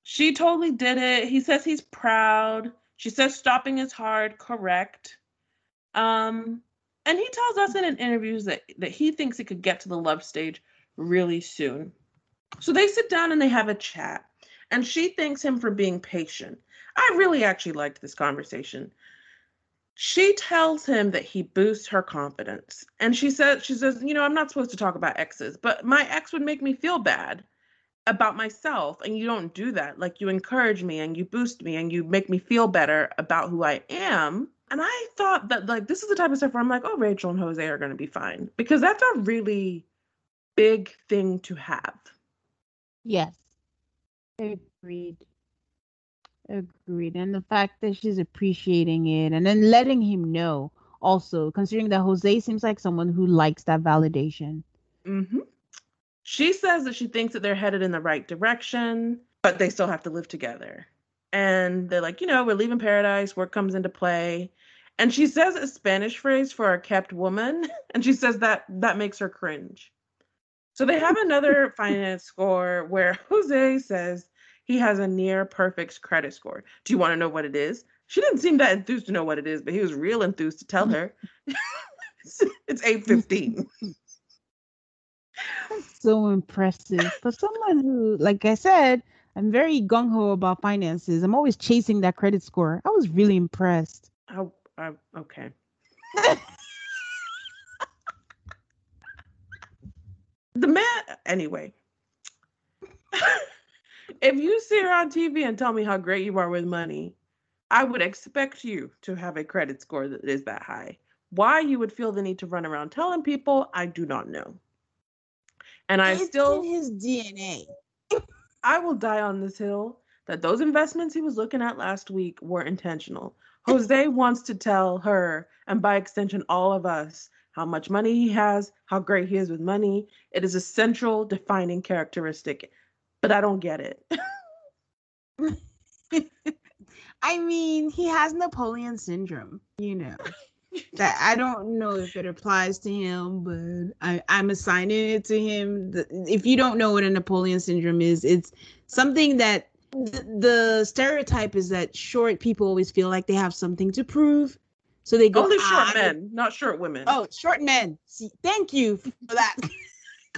She totally did it. He says he's proud. She says stopping is hard. Correct. Um, and he tells us in an interview that that he thinks he could get to the love stage really soon. So they sit down and they have a chat. And she thanks him for being patient. I really actually liked this conversation she tells him that he boosts her confidence and she says she says you know i'm not supposed to talk about exes but my ex would make me feel bad about myself and you don't do that. Like you encourage me and you boost me and you make me feel better about who i am. And i thought that like this is the type of stuff where i'm like oh rachel and jose are going to be fine because that's a really big thing to have. Yes. Agreed Agreed. And the fact that she's appreciating it and then letting him know also, considering that Jose seems like someone who likes that validation. Mm-hmm. She says that she thinks that they're headed in the right direction, but they still have to live together. And they're like, you know, we're leaving paradise, work comes into play. And she says a Spanish phrase for a kept woman, <laughs> and she says that that makes her cringe. So they have another <laughs> finance score where Jose says he has a near perfect credit score. Do you want to know what it is? She didn't seem that enthused to know what it is, but he was real enthused to tell her. <laughs> it's 815. so impressive. For someone who, like I said, I'm very gung ho about finances. I'm always chasing that credit score. I was really impressed. Oh, uh, okay. <laughs> the man, anyway <laughs> if you sit here on TV and tell me how great you are with money, I would expect you to have a credit score that is that high. Why you would feel the need to run around telling people, I do not know. And I it's still in his DNA. <laughs> I will die on this hill that those investments he was looking at last week were intentional. Jose <laughs> wants to tell her, and by extension, all of us, how much money he has, how great he is with money. It is a central defining characteristic, but I don't get it. <laughs> I mean, he has Napoleon syndrome, you know. <laughs> that I don't know if it applies to him, but I, I'm assigning it to him. If you don't know what a Napoleon syndrome is, it's something that the, the stereotype is that short people always feel like they have something to prove. So they go only short men, not short women. Oh, short men. See, thank you for that. <laughs>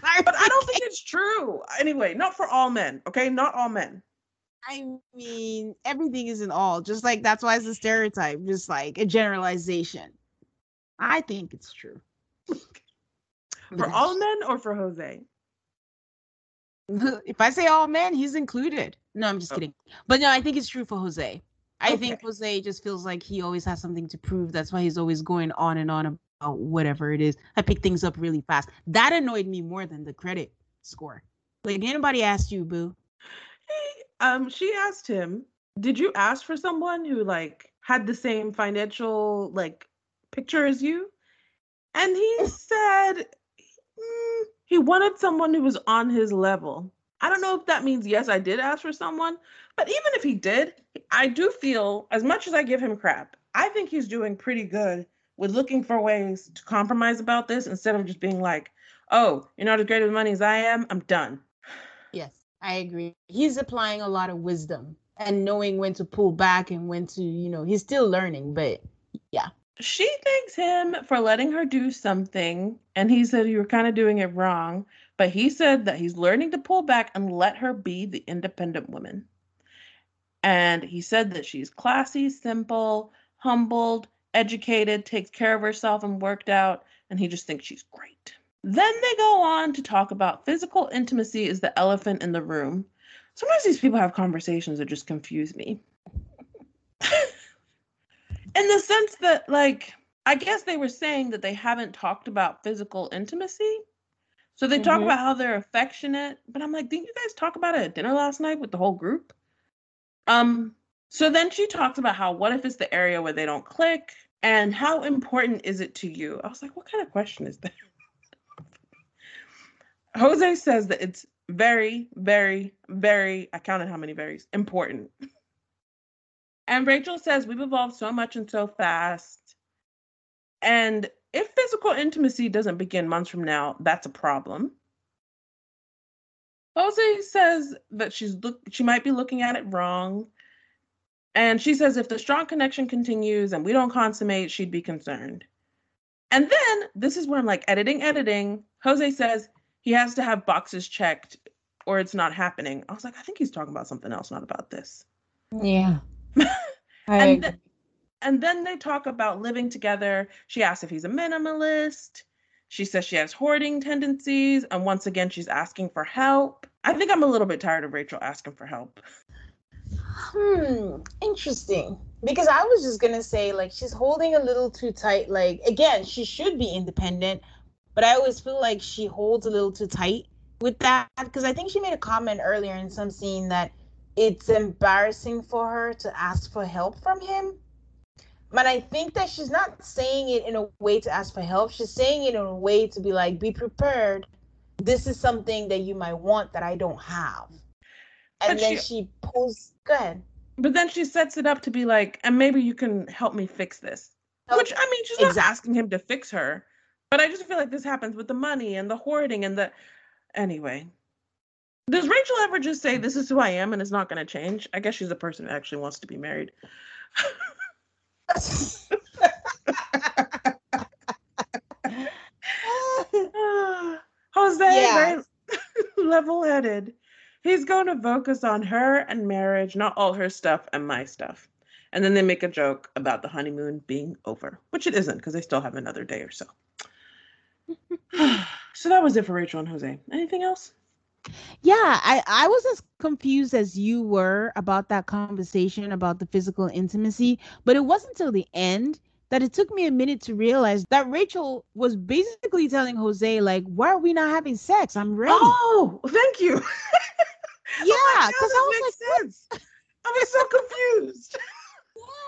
but I don't think <laughs> it's true. Anyway, not for all men. Okay, not all men. I mean, everything isn't all. Just like that's why it's a stereotype, just like a generalization. I think it's true. <laughs> for all men or for Jose? <laughs> if I say all men, he's included. No, I'm just oh. kidding. But no, I think it's true for Jose. I okay. think Jose just feels like he always has something to prove. That's why he's always going on and on whatever it is. I pick things up really fast. That annoyed me more than the credit score. Like anybody asked you, Boo? Hey, um, she asked him, "Did you ask for someone who like had the same financial like picture as you?" And he <laughs> said mm, he wanted someone who was on his level. I don't know if that means yes, I did ask for someone, but even if he did, I do feel as much as I give him crap, I think he's doing pretty good with looking for ways to compromise about this instead of just being like, "Oh, you're not as great with money as I am. I'm done." Yes, I agree. He's applying a lot of wisdom and knowing when to pull back and when to, you know, he's still learning, but yeah. She thanks him for letting her do something, and he said you were kind of doing it wrong. But he said that he's learning to pull back and let her be the independent woman. And he said that she's classy, simple, humbled, educated, takes care of herself, and worked out. And he just thinks she's great. Then they go on to talk about physical intimacy is the elephant in the room. Sometimes these people have conversations that just confuse me. <laughs> in the sense that, like, I guess they were saying that they haven't talked about physical intimacy. So they talk mm-hmm. about how they're affectionate, but I'm like, didn't you guys talk about it at dinner last night with the whole group? Um, so then she talks about how what if it's the area where they don't click and how important is it to you? I was like, what kind of question is that? <laughs> Jose says that it's very, very, very, I counted how many varies, important. And Rachel says, we've evolved so much and so fast. And if physical intimacy doesn't begin months from now, that's a problem. Jose says that she's look she might be looking at it wrong. And she says if the strong connection continues and we don't consummate, she'd be concerned. And then this is where I'm like editing, editing. Jose says he has to have boxes checked or it's not happening. I was like, I think he's talking about something else, not about this. Yeah. <laughs> and th- and then they talk about living together. She asks if he's a minimalist. She says she has hoarding tendencies. And once again, she's asking for help. I think I'm a little bit tired of Rachel asking for help. <laughs> Hmm, interesting. Because I was just to say, like, she's holding a little too tight. Like, again, she should be independent, but I always feel like she holds a little too tight with that. Because I think she made a comment earlier in some scene that it's embarrassing for her to ask for help from him but I think that she's not saying it in a way to ask for help. She's saying it in a way to be like, be prepared. This is something that you might want that I don't have. And but then she, she pulls, go ahead. But then she sets it up to be like, and maybe you can help me fix this. Okay. Which, I mean, she's not asking him to fix her. But I just feel like this happens with the money and the hoarding and the. Anyway. Does Rachel ever just say, this is who I am and it's not going to change? I guess she's a person who actually wants to be married. <laughs> <sighs> Jose, yes. <laughs> level headed. He's going to focus on her and marriage, not all her stuff and my stuff. And then they make a joke about the honeymoon being over, which it isn't because they still have another day or so. <sighs> <sighs> so that was it for Rachel and Jose. Anything else? Yeah, I, I was as confused as you were about that conversation about the physical intimacy, but it wasn't till the end that it took me a minute to realize that Rachel was basically telling Jose, like, why are we not having sex? I'm ready. Oh, thank you. <laughs> yeah, because I was like, I'm so confused. <laughs>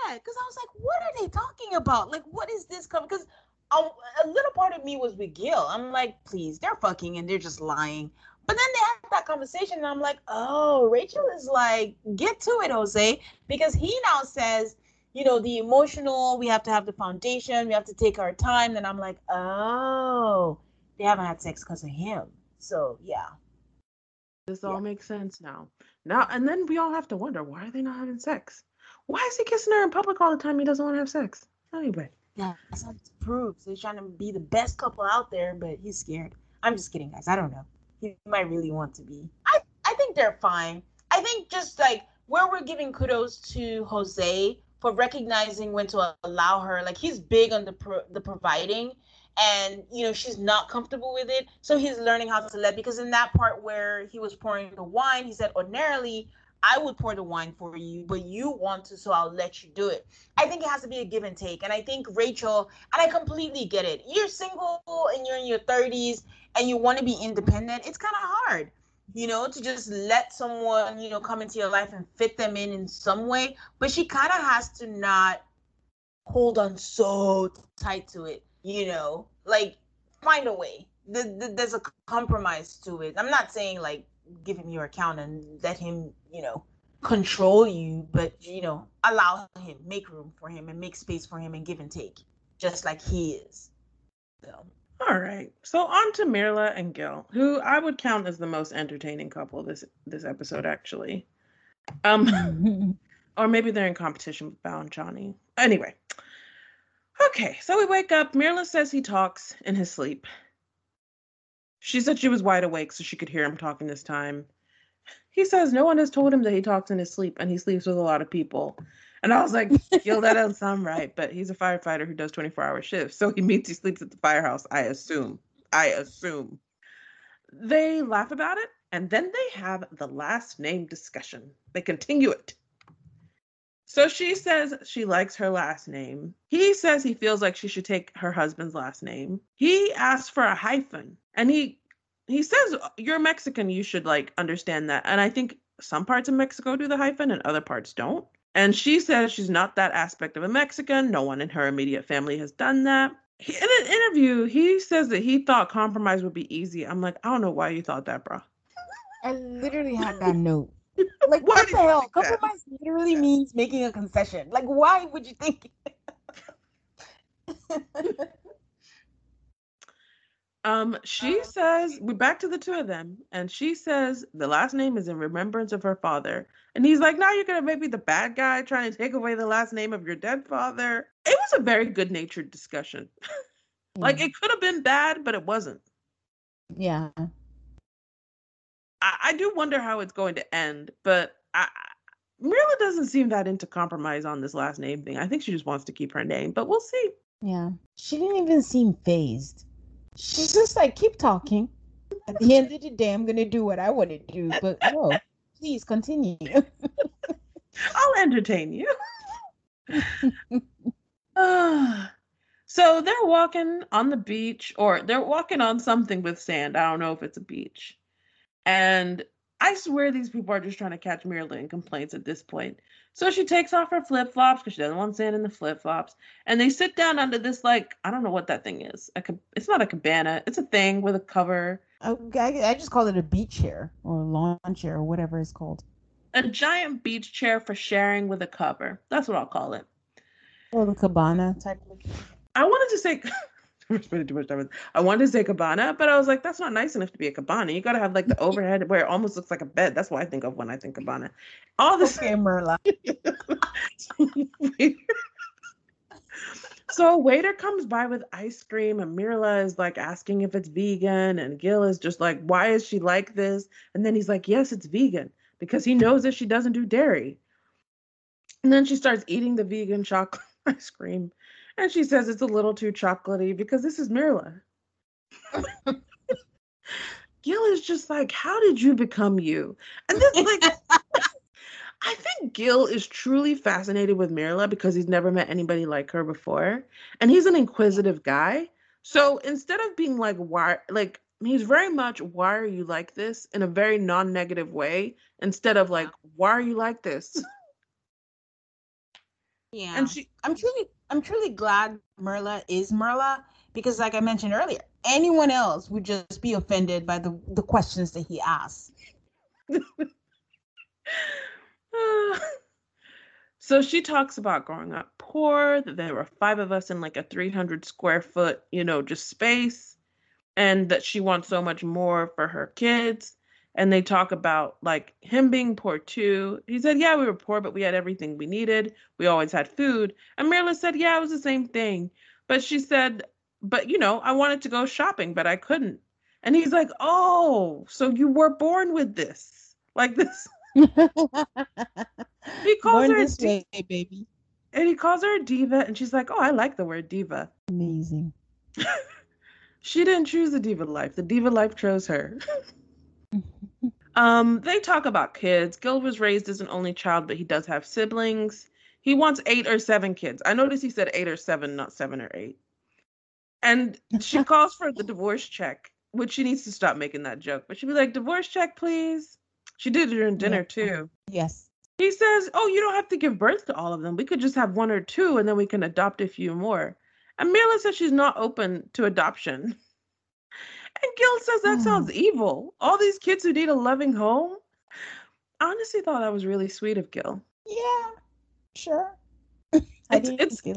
Yeah, because I was like, what are they talking about? Like, what is this coming? Because a, a little part of me was with Gil. I'm like, please, they're fucking and they're just lying. But then they had that conversation, and I'm like, oh, Rachel is like, get to it, Jose, because he now says, you know, the emotional, we have to have the foundation, we have to take our time. Then I'm like, oh, they haven't had sex because of him. So yeah. This all Yeah. makes sense now. Now and then we all have to wonder why are they not having sex? Why is he kissing her in public all the time? He doesn't want to have sex. Anyway. Yeah, that's what to prove. So he's trying to be the best couple out there, but he's scared. I'm just kidding, guys. I don't know. He might really want to be. I I think they're fine. I think just like where we're giving kudos to Jose for recognizing when to allow her. Like he's big on the pro- the providing, and you know she's not comfortable with it, so he's learning how to let. Because in that part where he was pouring the wine, he said ordinarily. I would pour the wine for you, but you want to, so I'll let you do it. I think it has to be a give and take. And I think Rachel, and I completely get it. You're single and you're in your 30s and you want to be independent. It's kind of hard, you know, to just let someone, you know, come into your life and fit them in in some way. But she kind of has to not hold on so tight to it, you know, like find a way. The, the, there's a compromise to it. I'm not saying like give him your account and let him, you know, control you, but you know, allow him, make room for him, and make space for him, and give and take, just like he is. So All right. So on to Myrla and Gil, who I would count as the most entertaining couple this this episode actually. Um <laughs> <laughs> or maybe they're in competition with Bao and Johnny. Anyway. Okay, so we wake up. Myrla says he talks in his sleep. She said she was wide awake so she could hear him talking this time. He says no one has told him that he talks in his sleep and he sleeps with a lot of people. And I was like, Gil, that doesn't <laughs> sound right. But he's a firefighter who does 24 hour shifts. So he means he sleeps at the firehouse, I assume. I assume. They laugh about it and then they have the last name discussion. They continue it. So she says she likes her last name. He says he feels like she should take her husband's last name. He asks for a hyphen and he he says you're Mexican, you should like understand that. And I think some parts of Mexico do the hyphen and other parts don't. And she says she's not that aspect of a Mexican. No one in her immediate family has done that. He, in an interview, he says that he thought compromise would be easy. I'm like, I don't know why you thought that, bro. I literally had that note. <laughs> Like what the hell? think that? Compromise literally means making a concession. Like why would you think? <laughs> <laughs> Um, she Uh, says we're back to the two of them, and she says the last name is in remembrance of her father. And he's like, now you're gonna make me the bad guy trying to take away the last name of your dead father. It was a very good natured discussion. <laughs> like it could have been bad, but it wasn't. yeah. I, I do wonder how it's going to end, but I, I- Myrla doesn't seem that into compromise on this last name thing. I think she just wants to keep her name, but we'll see. Yeah. She didn't even seem phased. She's just like, keep talking. At the end of the day, I'm gonna do what I want to do. But no, please continue. <laughs> I'll entertain you. Ah. <sighs> so they're walking on the beach, or they're walking on something with sand. I don't know if it's a beach. And I swear these people are just trying to catch in complaints at this point. So she takes off her flip flops because she doesn't want sand in the flip flops. And they sit down under this, like, I don't know what that thing is. A, it's not a cabana, it's a thing with a cover. I, I, I just call it a beach chair or lawn chair or whatever it's called. A giant beach chair for sharing with a cover. That's what I'll call it. Or the cabana type of thing. I wanted to say <laughs> <laughs> we're spending too much time with I wanted to say cabana, but I was like, that's not nice enough to be a cabana. You gotta have like the <laughs> overhead where it almost looks like a bed. That's what I think of when I think cabana. All the Okay, Myrla. <laughs> so a waiter comes by with ice cream and Myrla is like asking if it's vegan and Gil is just like, why is she like this? And then he's like, yes, it's vegan because he knows that she doesn't do dairy. And then she starts eating the vegan chocolate ice cream. And she says it's a little too chocolatey because this is Myrla. <laughs> Gil is just like, how did you become you? And this like <laughs> I think Gil is truly fascinated with Myrla because he's never met anybody like her before. And he's an inquisitive guy. So instead of being like, why like he's very much why are you like this in a very non-negative way instead of like why are you like this Yeah. And she I'm truly I'm truly glad Myrla is Myrla because like I mentioned earlier, anyone else would just be offended by the, the questions that he asks. <sighs> so she talks about growing up poor, that there were five of us in like a 300 square foot, you know, just space, and that she wants so much more for her kids. And they talk about like him being poor too. He said, Yeah, we were poor, but we had everything we needed. We always had food. And Myrla said, Yeah, it was the same thing. But she said, But you know, I wanted to go shopping, but I couldn't. And he's like, Oh, so you were born with this. <laughs> Like this. <laughs> he calls Born her a this di- way, baby. and he calls her a diva, and she's like, "Oh, I like the word diva." <laughs> Amazing. She didn't choose the diva life; the diva life chose her. Um, they talk about kids. Gil was raised as an only child, but he does have siblings. He wants eight or seven kids. I noticed he said eight or seven, not seven or eight. And she <laughs> calls for the divorce check, which she needs to stop making that joke. But she'd be like, "Divorce check, please." She did it during dinner Yeah. too. Yes. He says, Oh, you don't have to give birth to all of them. We could just have one or two and then we can adopt a few more. And Myrla says she's not open to adoption. <laughs> And Gil says that sounds evil. All these kids who need a loving home. I honestly thought that was really sweet of Gil. Yeah. Sure. I It's- it's- it.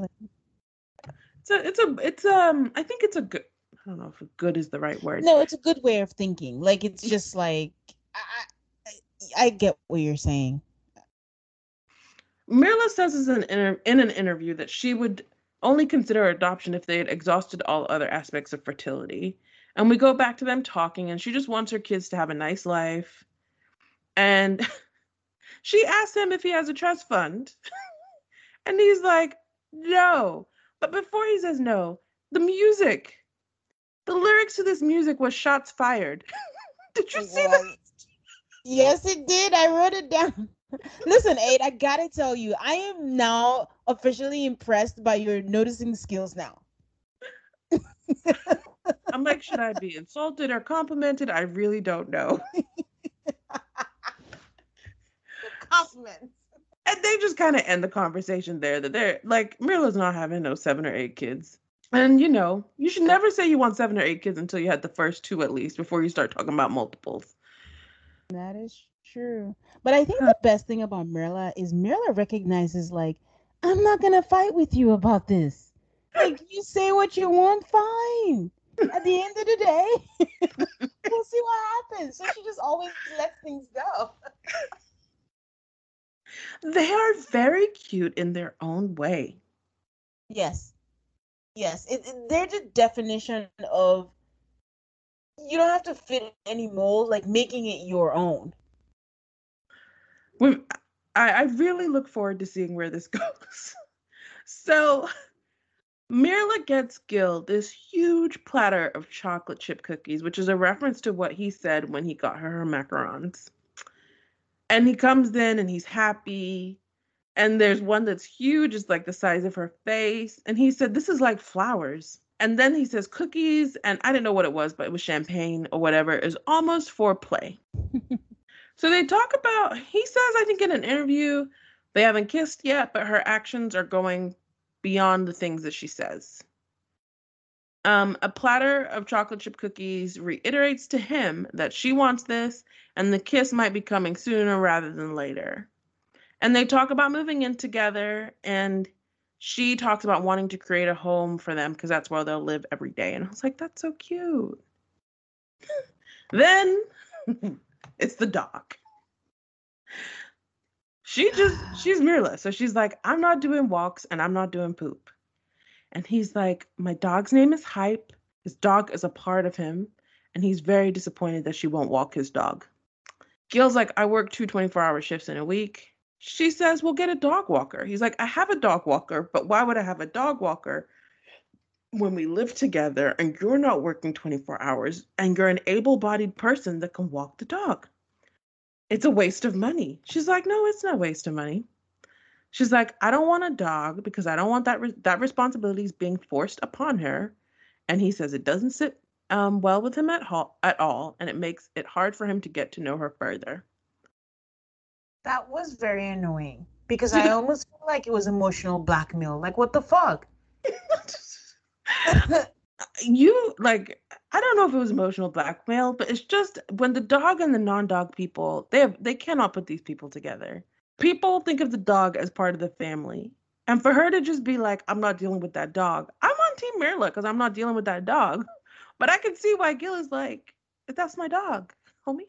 It's a it's a it's um I think it's a good I don't know if good is the right word. No, it's a good way of thinking. Like it's just like I, I, I get what you're saying. Myrla says in an, inter- in an interview that she would only consider adoption if they had exhausted all other aspects of fertility. And we go back to them talking, and she just wants her kids to have a nice life. And <laughs> she asks him if he has a trust fund. <laughs> and he's like, no. But before he says no, the music, the lyrics to this music was shots fired. <laughs> Did you see that? Yes. Yes, it did. I wrote it down. Listen, Aid, I gotta tell you, I am now officially impressed by your noticing skills now. I'm like, should I be insulted or complimented? I really don't know. <laughs> Compliment. And they just kind of end the conversation there that they're like, Myrla's not having no seven or eight kids. And you know, you should never say you want seven or eight kids until you had the first two at least before you start talking about multiples. That is true. But I think the best thing about Myrla is Myrla recognizes like, I'm not gonna fight with you about this. Like you say what you want, fine. At the end of the day, <laughs> we'll see what happens. So she just always lets things go. They are very cute in their own way. Yes. Yes. It, it- they're the definition of you don't have to fit any mold, like making it your own. I, I really look forward to seeing where this <laughs> goes. so Myrla gets Gil this huge platter of chocolate chip cookies, which is a reference to what he said when he got her her macarons. And he comes in and he's happy. And there's one that's huge, it's like the size of her face. And he said, This is like flowers. And then he says, Cookies, and I didn't know what it was, but it was champagne or whatever, is almost foreplay. <laughs> So they talk about, he says, I think in an interview, they haven't kissed yet, but her actions are going beyond the things that she says. Um, a platter of chocolate chip cookies reiterates to him that she wants this, and the kiss might be coming sooner rather than later. And they talk about moving in together, and she talks about wanting to create a home for them because that's where they'll live every day. And I was like, that's so cute. <laughs> then <laughs> it's the dog. She just, she's Myrla. So she's like, I'm not doing walks and I'm not doing poop. And he's like, My dog's name is Hype. His dog is a part of him. And he's very disappointed that she won't walk his dog. Gil's like, I work two 24 hour shifts in a week. She says, Well, get a dog walker. He's like, I have a dog walker, but why would I have a dog walker when we live together and you're not working 24 hours and you're an able bodied person that can walk the dog? It's a waste of money. She's like, No, it's not a waste of money. She's like, I don't want a dog because I don't want that re- that responsibility is being forced upon her. And he says it doesn't sit um, well with him at, all, at all, and it makes it hard for him to get to know her further. That was very annoying because I <laughs> almost feel like it was emotional blackmail. Like, what the fuck? <laughs> <laughs> Uh, you like I don't know if it was emotional blackmail, but it's just when the dog and the non-dog people they have, they cannot put these people together. People think of the dog as part of the family, and for her to just be like, "I'm not dealing with that dog," I'm on Team Myrla because I'm not dealing with that dog. <laughs> But I can see why Gil is like, "That's my dog, homie."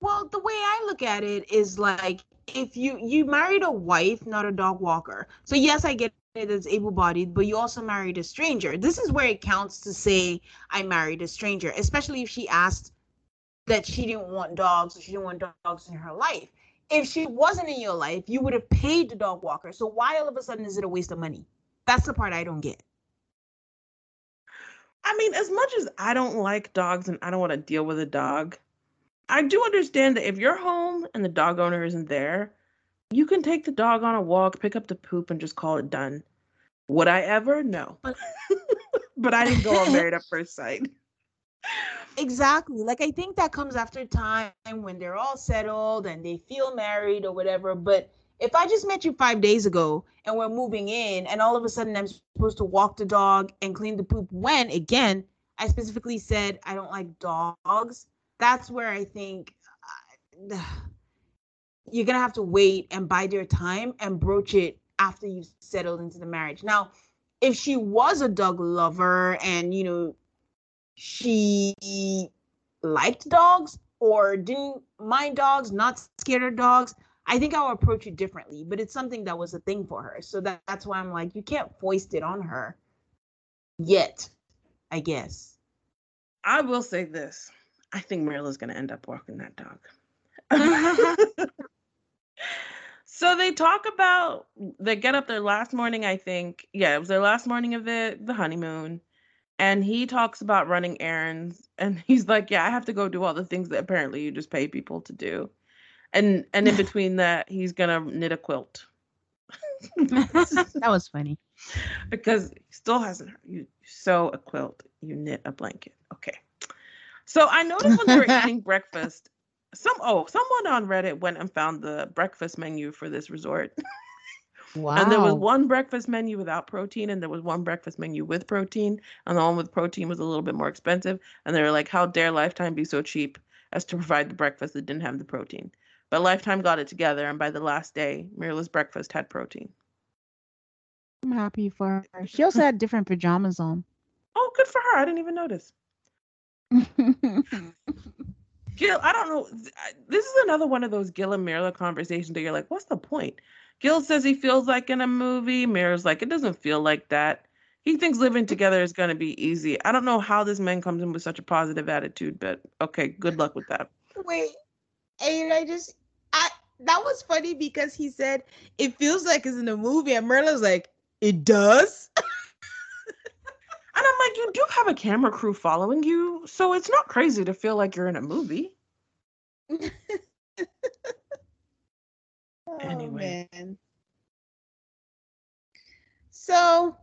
Well, the way I look at it is like if you you married a wife, not a dog walker. So yes, I get it as able-bodied, but you also married a stranger. This is where it counts to say I married a stranger, especially if she asked that she didn't want dogs she didn't want dogs in her life. If she wasn't in your life, you would have paid the dog walker. So why all of a sudden is it a waste of money? That's the part I don't get. I mean, as much as I don't like dogs and I don't want to deal with a dog, I do understand that if you're home and the dog owner isn't there, you can take the dog on a walk, pick up the poop, and just call it done. Would I ever? No. But, <laughs> I didn't go on married at <laughs> first sight. Exactly. Like I think that comes after time when they're all settled and they feel married or whatever. But if I just met you five days ago and we're moving in and all of a sudden I'm supposed to walk the dog and clean the poop when again I specifically said I don't like dogs that's where I think uh, you're gonna have to wait and bide your time and broach it after you've settled into the marriage. Now, if she was a dog lover and you know she liked dogs or didn't mind dogs, not scared of dogs, I think I would approach it differently. But it's something that was a thing for her, so that, that's why I'm like, you can't foist it on her yet. I guess. I will say this I think Myrla's going to end up walking that dog. <laughs> <laughs> <laughs> so they talk about they get up their last morning i think yeah it was their last morning of the the honeymoon and he talks about running errands <laughs> and he's like yeah i have to go do all the things that apparently you just pay people to do and and in <laughs> between that he's gonna knit a quilt. <laughs> That was funny. Because he still hasn't you sew a quilt you knit a blanket okay. So I noticed when they were eating breakfast, some oh, someone on Reddit went and found the breakfast menu for this resort. Wow. <laughs> And there was one breakfast menu without protein, and there was one breakfast menu with protein, and the one with protein was a little bit more expensive. And they were like, "How dare Lifetime be so cheap as to provide the breakfast that didn't have the protein?" But Lifetime got it together, and by the last day, Myrla's breakfast had protein. I'm happy for her. She also had different pajamas on. Oh, good for her! I didn't even notice. <laughs> Gil, I don't know. This is another one of those Gil and Myrla conversations that you're like, what's the point? Gil says he feels like in a movie. Myrla's like, it doesn't feel like that. He thinks living together is going to be easy. I don't know how this man comes in with such a positive attitude, but okay, good luck with that. Wait, and I just, I that was funny because he said it feels like it's in a movie, and Myrla's like, it does. <laughs> And I'm like, you do have a camera crew following you, so it's not crazy to feel like you're in a movie. <laughs> oh, anyway. Man. So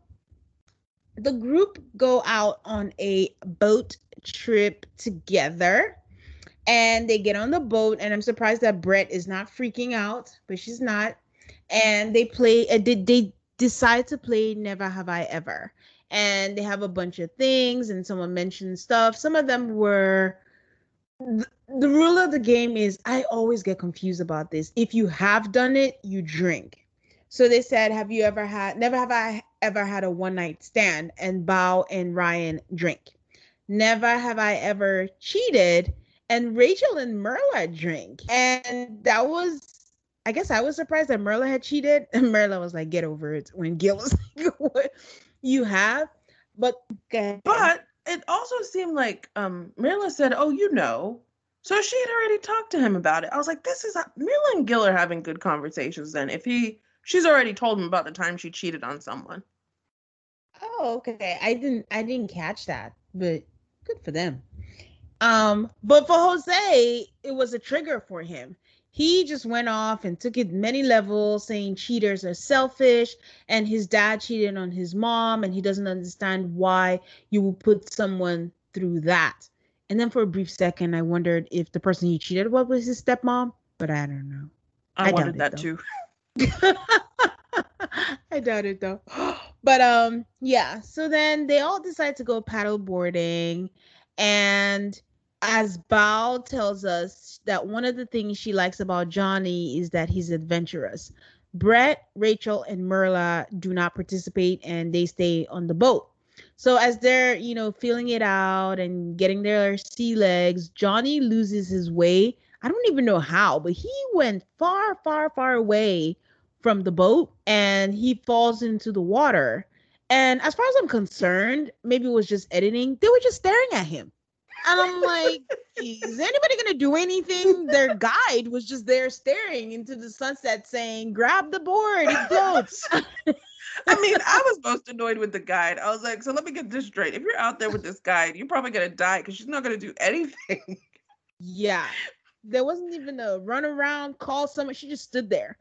the group go out on a boat trip together and they get on the boat and i'm surprised that brett is not freaking out but she's not and they play uh, they, they decide to play never have i ever and they have a bunch of things and someone mentioned stuff. Some of them were the, rule of the game is i always get confused about this. If you have done it you drink. So they said have you ever had never have i ever had a one night stand and bao and ryan drink? Never have i ever cheated and rachel and myrla drink. And that was I guess I was surprised that Myrla had cheated, and <laughs> Myrla was like, "Get over it." When Gil was <laughs> like, "What? You have, but okay. but it also seemed like um Myrla said, "Oh, you know." So she had already talked to him about it. I was like, "This is a, Myrla and Gil are having good conversations." Then, if he, she's already told him about the time she cheated on someone. Oh, okay. I didn't, I didn't catch that, but good for them. Um, but for Jose, it was a trigger for him he just went off and took it many levels saying cheaters are selfish and his dad cheated on his mom and he doesn't understand why you would put someone through that and then for a brief second i wondered if the person he cheated with was his stepmom but i don't know I, I wanted that it, too. <laughs> I doubt it though. <gasps> But um yeah, so then they all decide to go paddle boarding and as Bao tells us that one of the things she likes about Johnny is that he's adventurous. Brett, Rachel, and Myrla do not participate and they stay on the boat. So as they're, you know, feeling it out and getting their sea legs, Johnny loses his way. I don't even know how, but he went far, far, far away from the boat and he falls into the water. And as far as I'm concerned, maybe it was just editing. They were just staring at him. And I'm like, is anybody gonna do anything? Their guide was just there staring into the sunset saying, grab the board, it floats. <laughs> I mean, I was most annoyed with the guide. I was like, so let me get this straight. If you're out there with this guide, you're probably gonna die because she's not gonna do anything. yeah. There wasn't even a run around, call someone. She just stood there.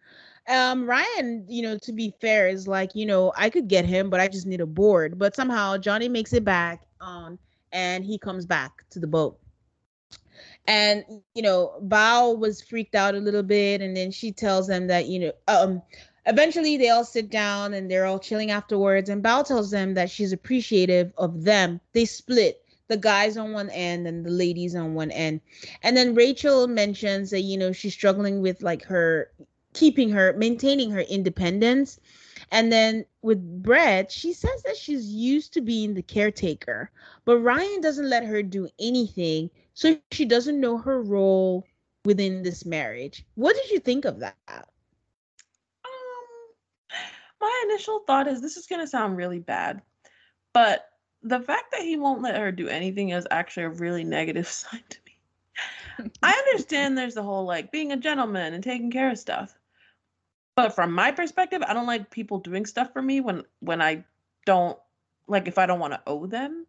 Um, Ryan, you know, to be fair, is like, you know, I could get him, but I just need a board. But somehow Johnny makes it back on and he comes back to the boat. And you know, Bao was freaked out a little bit, and then she tells them that, you know, um eventually they all sit down and they're all chilling afterwards. And Bao tells them that she's appreciative of them. They split the guys on one end and the ladies on one end. And then Rachel mentions that, you know, she's struggling with like her keeping her maintaining her independence. And then with Brett, she says that she's used to being the caretaker, but Ryan doesn't let her do anything. So she doesn't know her role within this marriage. What did you think of that? Um, my initial thought is this is gonna sound really bad, but the fact that he won't let her do anything is actually a really negative <laughs> sign to me. I understand there's the whole like being a gentleman and taking care of stuff. But from my perspective, I don't like people doing stuff for me when when I don't like if I don't want to owe them.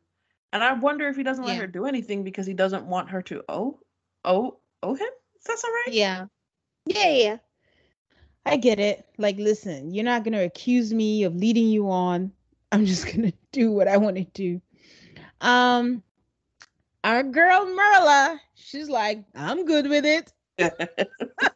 And I wonder if he doesn't let Yeah. her do anything because he doesn't want her to owe owe owe him. Is that all right? Yeah. Yeah, yeah. I get it. Like, listen, you're not gonna accuse me of leading you on. <laughs> I'm just gonna do what I want to do. Um, our girl Myrla, she's like, I'm good with it. <laughs> <laughs>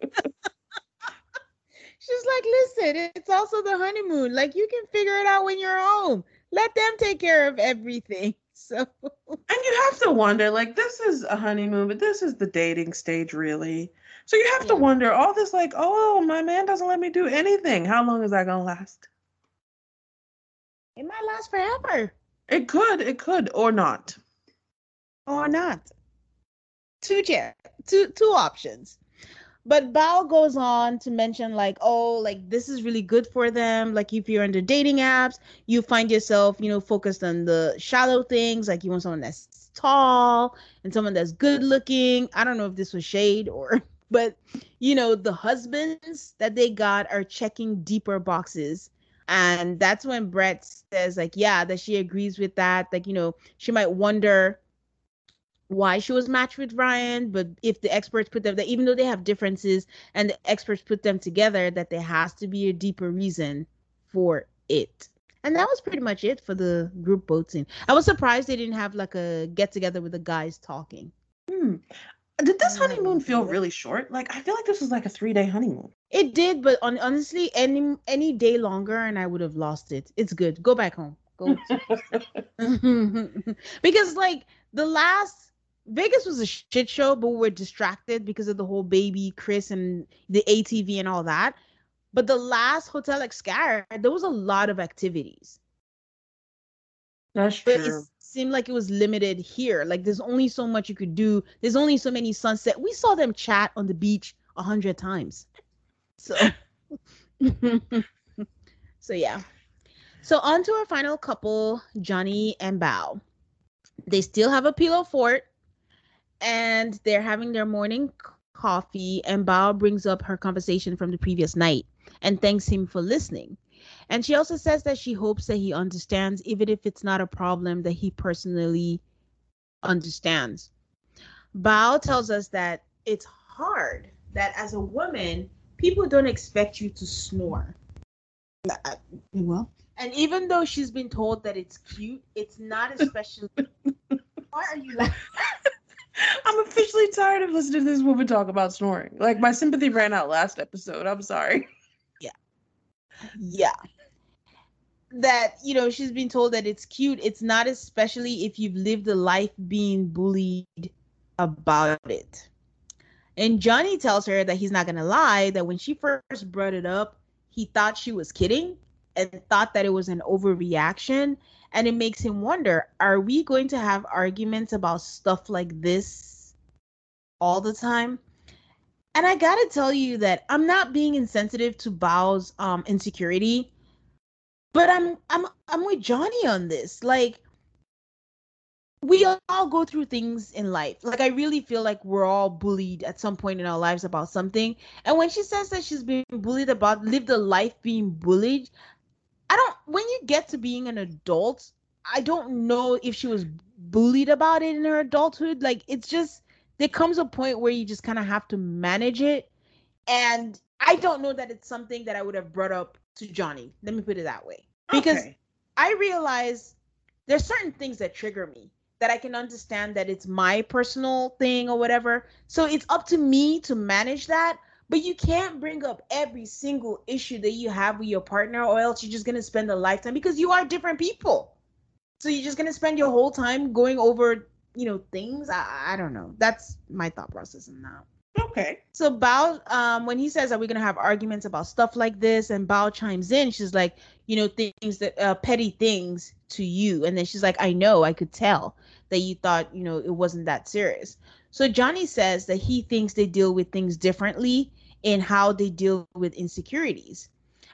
She's like, listen, it's also the honeymoon. Like, you can figure it out when you're home. Let them take care of everything. <laughs> So, And you have to wonder, like, this is a honeymoon, but this is the dating stage, really. So you have to wonder, all this, like, oh, my man doesn't let me do anything. How long is that gonna last? it might last forever It could, it could, or not. or not. Two chair, two two options. But Bao goes on to mention like, oh, like this is really good for them. Like if you're under dating apps, you find yourself, you know, focused on the shallow things. Like you want someone that's tall and someone that's good looking. I don't know if this was shade or, <laughs> but you know, the husbands that they got are checking deeper boxes. And that's when Brett says, like, yeah, that she agrees with that. Like, you know, she might wonder why she was matched with Ryan, but if the experts put them that even though they have differences and the experts put them together, that there has to be a deeper reason for it. And that was pretty much it for the group boat scene. I was surprised they didn't have like a get together with the guys talking. Hmm. Did this honeymoon feel really short? Like, I feel like this was like a three day honeymoon. It did, but on, honestly, any any day longer and I would have lost it. It's good. Go back home. Go <laughs> <laughs> because like the last Vegas was a shit show, but we were distracted because of the whole baby Chris and the ATV and all that. But the last Hotel Xcaret, there was a lot of activities. That's But true. it seemed like it was limited here. Like there's only so much you could do. There's only so many sunset. We saw them chat on the beach a hundred times. So <laughs> <laughs> so yeah. So on to our final couple, Johnny and Bao. They still have a pillow fort and they're having their morning coffee and Bao brings up her conversation from the previous night and thanks him for listening. And she also says that she hopes that he understands even if it's not a problem that he personally understands. Bao tells us that it's hard that as a woman, people don't expect you to snore. Uh, Well, and even though she's been told that it's cute, it's not especially. <laughs> Why are you laughing? <laughs> I'm officially tired of listening to this woman talk about snoring. Like my sympathy ran out last episode. I'm sorry. <laughs> Yeah. Yeah. That, you know, she's been told that it's cute. It's not especially if you've lived a life being bullied about it. And Johnny tells her that he's not going to lie, that when she first brought it up, he thought she was kidding and thought that it was an overreaction. And it makes him wonder are we going to have arguments about stuff like this all the time? And I gotta tell you that I'm not being insensitive to Bao's um insecurity, but I'm I'm I'm with Johnny on this. Like we all go through things in life. Like I really feel like we're all bullied at some point in our lives about something. And when she says that she's been bullied about lived a life being bullied, I don't when you get to being an adult, I don't know if she was bullied about it in her adulthood. Like it's just there comes a point where you just kind of have to manage it. And I don't know that it's something that I would have brought up to Johnny. Let me put it that way. Because Okay. I realize there's certain things that trigger me that I can understand that it's my personal thing or whatever. So it's up to me to manage that. But you can't bring up every single issue that you have with your partner, or else you're just gonna spend a lifetime because you are different people. So you're just gonna spend your whole time going over, you know, things. I, I don't know. That's my thought process in that. Okay. So Bao, um, when he says, "Are we gonna have arguments about stuff like this?" and Bao chimes in, she's like, "You know, things that uh, petty things to you," and then she's like, "I know, I could tell that you thought, you know, it wasn't that serious." So Johnny says that he thinks they deal with things differently in how they deal with insecurities,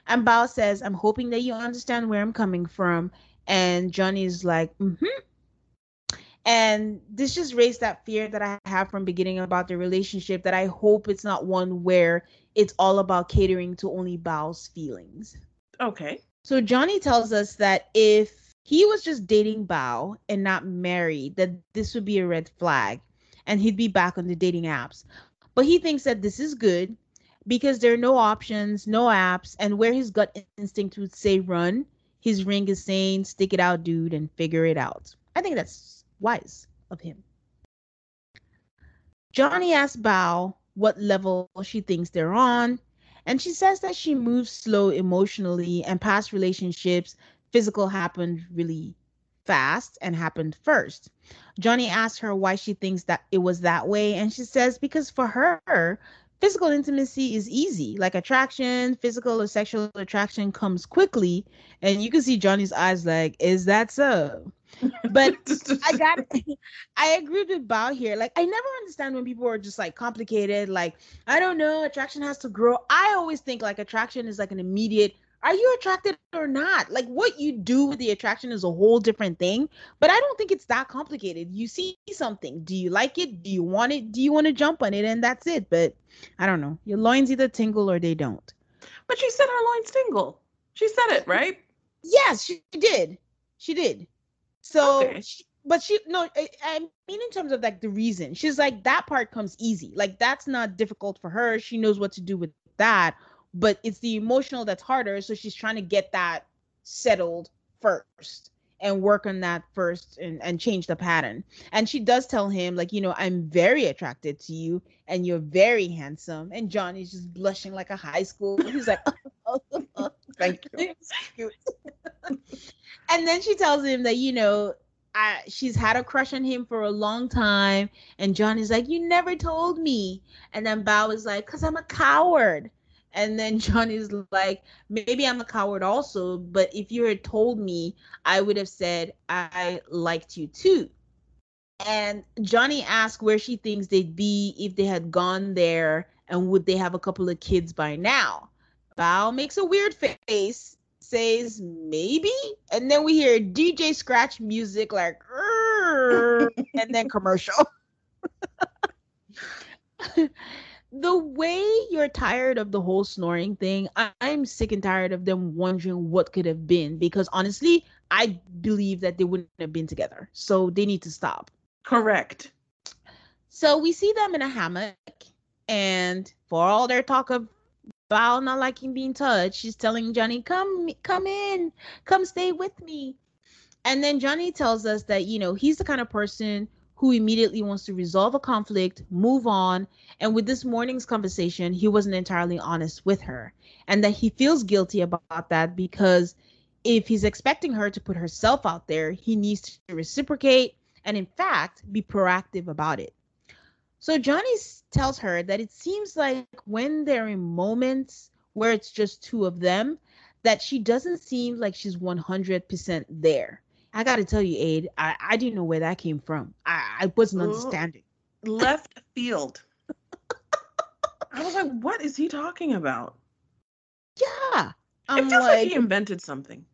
and Bao says, "I'm hoping that you understand where I'm coming from," and Johnny's like, "Mm-hmm." and this just raised that fear that i have from beginning about the relationship that i hope it's not one where it's all about catering to only bao's feelings Okay. so johnny tells us that if he was just dating bao and not married that this would be a red flag and he'd be back on the dating apps but he thinks that this is good because there are no options no apps and where his gut instinct would say run his ring is saying stick it out dude and figure it out i think that's wise of him. Johnny asks Bao what level she thinks they're on, and she says that she moves slow emotionally and past relationships, physical happened really fast and happened first. Johnny asks her why she thinks that it was that way, and she says because for her, physical intimacy is easy. Like attraction, physical or sexual attraction comes quickly, and you can see Johnny's eyes like, is that so? <laughs> But I got I agree with Bao here. Like I never understand when people are just like complicated, like I don't know, attraction has to grow. I always think like attraction is like an immediate are you attracted or not? Like what you do with the attraction is a whole different thing, but I don't think it's that complicated. You see something, do you like it? Do you want it? Do you want to jump on it? And that's it. But I don't know. Your loins either tingle or they don't. But she said her loins tingle. She said it, right? Yes, she did. She did. So, Okay. she- but she no, I, I mean in terms of like the reason, she's like that part comes easy. Like that's not difficult for her. She knows what to do with that. But it's the emotional that's harder. So she's trying to get that settled first and work on that first and, and change the pattern. And she does tell him, like, you know, I'm very attracted to you and you're very handsome. And Johnny's just blushing like a high school. He's like, <laughs> oh, <laughs> Thank you. <laughs> And then she tells him that you know I, she's had a crush on him for a long time and johnny's like you never told me and then bao is like because i'm a coward and then <laughs> johnny's like maybe i'm a coward also but if you had told me i would have said i liked you too. And johnny asks where she thinks they'd be if they had gone there and would they have a couple of kids by now. Bao makes a weird face says maybe? And then we hear dj scratch music like <laughs> and then commercial <laughs> the way you're tired of the whole snoring thing I- i'm sick and tired of them wondering what could have been because honestly i believe that they wouldn't have been together so they need to stop Correct. so we see them in a hammock, and for all their talk of Val not liking being touched, she's telling Johnny, "Come, come in, come stay with me." And then Johnny tells us that you know he's the kind of person who immediately wants to resolve a conflict, move on, and with this morning's conversation, he wasn't entirely honest with her, and that he feels guilty about that because if he's expecting her to put herself out there, he needs to reciprocate and, in fact, be proactive about it. So Johnny tells her that it seems like when they're in moments where it's just two of them, that she doesn't seem like she's 100% there. I got to tell you, Aid, I, I didn't know where that came from. I, I wasn't understanding. Left <laughs> field. I was like, what is he talking about? Yeah. I'm it feels like, like he invented something.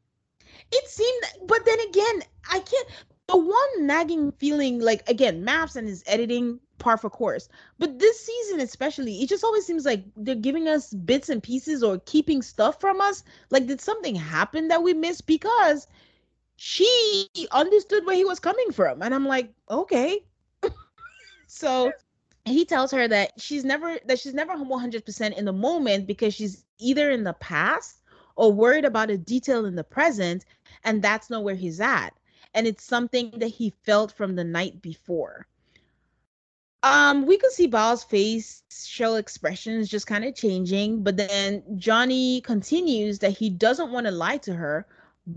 It seemed, but then again, I can't. The one nagging feeling, like again, MAFS and his editing par for course. But this season, especially, it just always seems like they're giving us bits and pieces or keeping stuff from us. Like, did something happen that we missed? Because she understood where he was coming from. And I'm like, okay. <laughs> so he tells her that she's never that she's never 100% in the moment because she's either in the past or worried about a detail in the present and that's not where he's at and it's something that he felt from the night before um we could see Bao's show expressions just kind of changing but then Johnny continues that he doesn't want to lie to her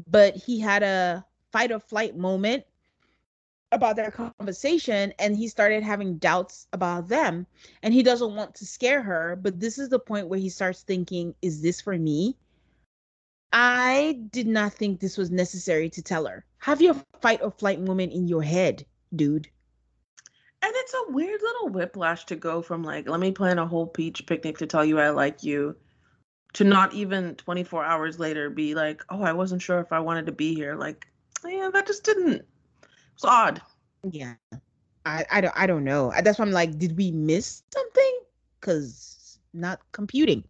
but he had a fight or flight moment about their conversation and he started having doubts about them. And he doesn't want to scare her but this is the point where he starts thinking is this for me? I did not think this was necessary to tell her. Have your fight or flight moment in your head dude. And it's a weird little whiplash to go from like let me plan a whole peach picnic to tell you i like you to not even 24 hours later be like, oh, I wasn't sure if I wanted to be here. Like, yeah, that just didn't. It's odd. Yeah, I I don't I don't know. That's why I'm like, did we miss something? Cause not computing.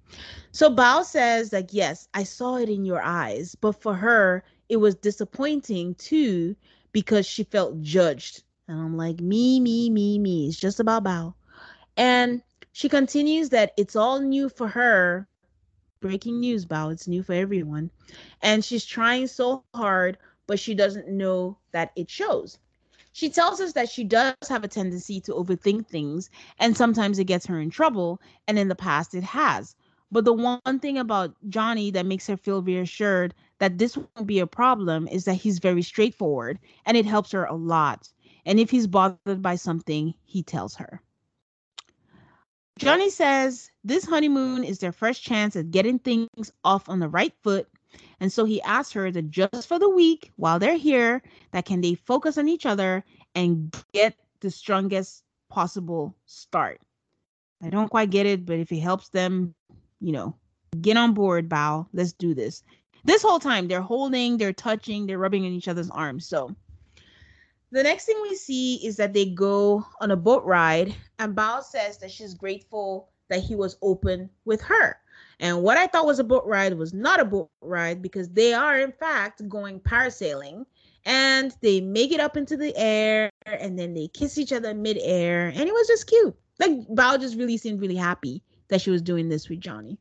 So Bao says like, yes, I saw it in your eyes, but for her, it was disappointing too because she felt judged. And I'm like, me, me, me, me. It's just about Bao. And she continues that it's all new for her breaking news, Bao. It's new for everyone. And she's trying so hard, but she doesn't know that it shows. She tells us that she does have a tendency to overthink things, and sometimes it gets her in trouble, and in the past it has. But the one thing about Johnny that makes her feel reassured that this won't be a problem is that he's very straightforward, and it helps her a lot. And if he's bothered by something, he tells her. Johnny says this honeymoon is their first chance at getting things off on the right foot. And so he asks her that just for the week while they're here, that can they focus on each other and get the strongest possible start. I don't quite get it, but if it helps them, you know, get on board, Bao. Let's do this. This whole time they're holding, they're touching, they're rubbing in each other's arms. So the next thing we see is that they go on a boat ride, and Bao says that she's grateful that he was open with her. And what I thought was a boat ride was not a boat ride because they are, in fact, going parasailing and they make it up into the air and then they kiss each other midair. And it was just cute. Like, Bao just really seemed really happy that she was doing this with Johnny.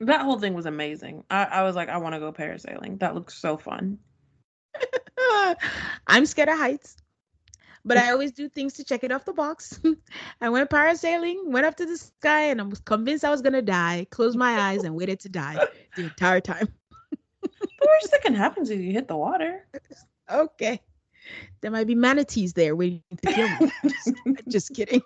That whole thing was amazing. I, I was like, I want to go parasailing. That looks so fun. <laughs> I'm scared of heights, but I always do things to check it off the box. <laughs> I went parasailing, went up to the sky, and I was convinced I was gonna die. Closed my eyes and waited to die the entire time. the worst that can happen is you hit the water. <laughs> Okay. There might be manatees there waiting to kill me. just, just kidding.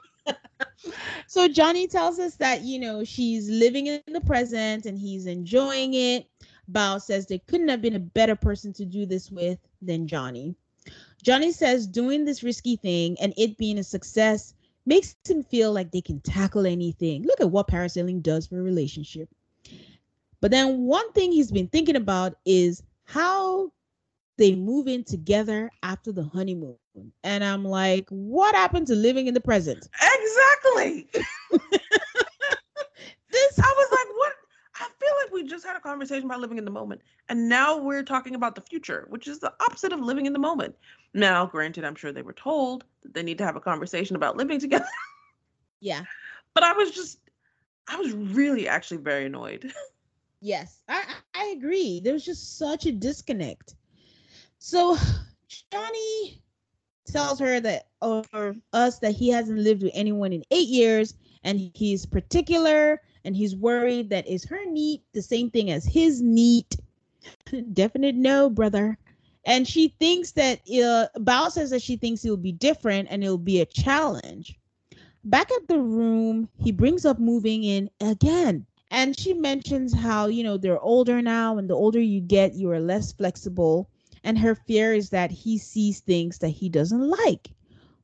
so Johnny tells us that you know she's living in the present and he's enjoying it. Bao says there couldn't have been a better person to do this with than Johnny. Johnny says doing this risky thing and it being a success makes him feel like they can tackle anything. Look at what parasailing does for a relationship. But then one thing he's been thinking about is how they move in together after the honeymoon. And I'm like, what happened to living in the present? Exactly. <laughs> this I was like, what I feel like we just had a conversation about living in the moment, and now we're talking about the future, which is the opposite of living in the moment. Now, granted, I'm sure they were told that they need to have a conversation about living together. <laughs> Yeah. But I was just, I was really actually very annoyed. <laughs> Yes, I I agree. There's just such a disconnect. So Johnny tells her that or us that he hasn't lived with anyone in eight years and he's particular and he's worried that is her neat the same thing as his neat <laughs> definite no brother and she thinks that uh, Bao says that she thinks it'll be different and it'll be a challenge. Back at the room, he brings up moving in again. And she mentions how, you know, they're older now, and the older you get, you are less flexible. And her fear is that he sees things that he doesn't like.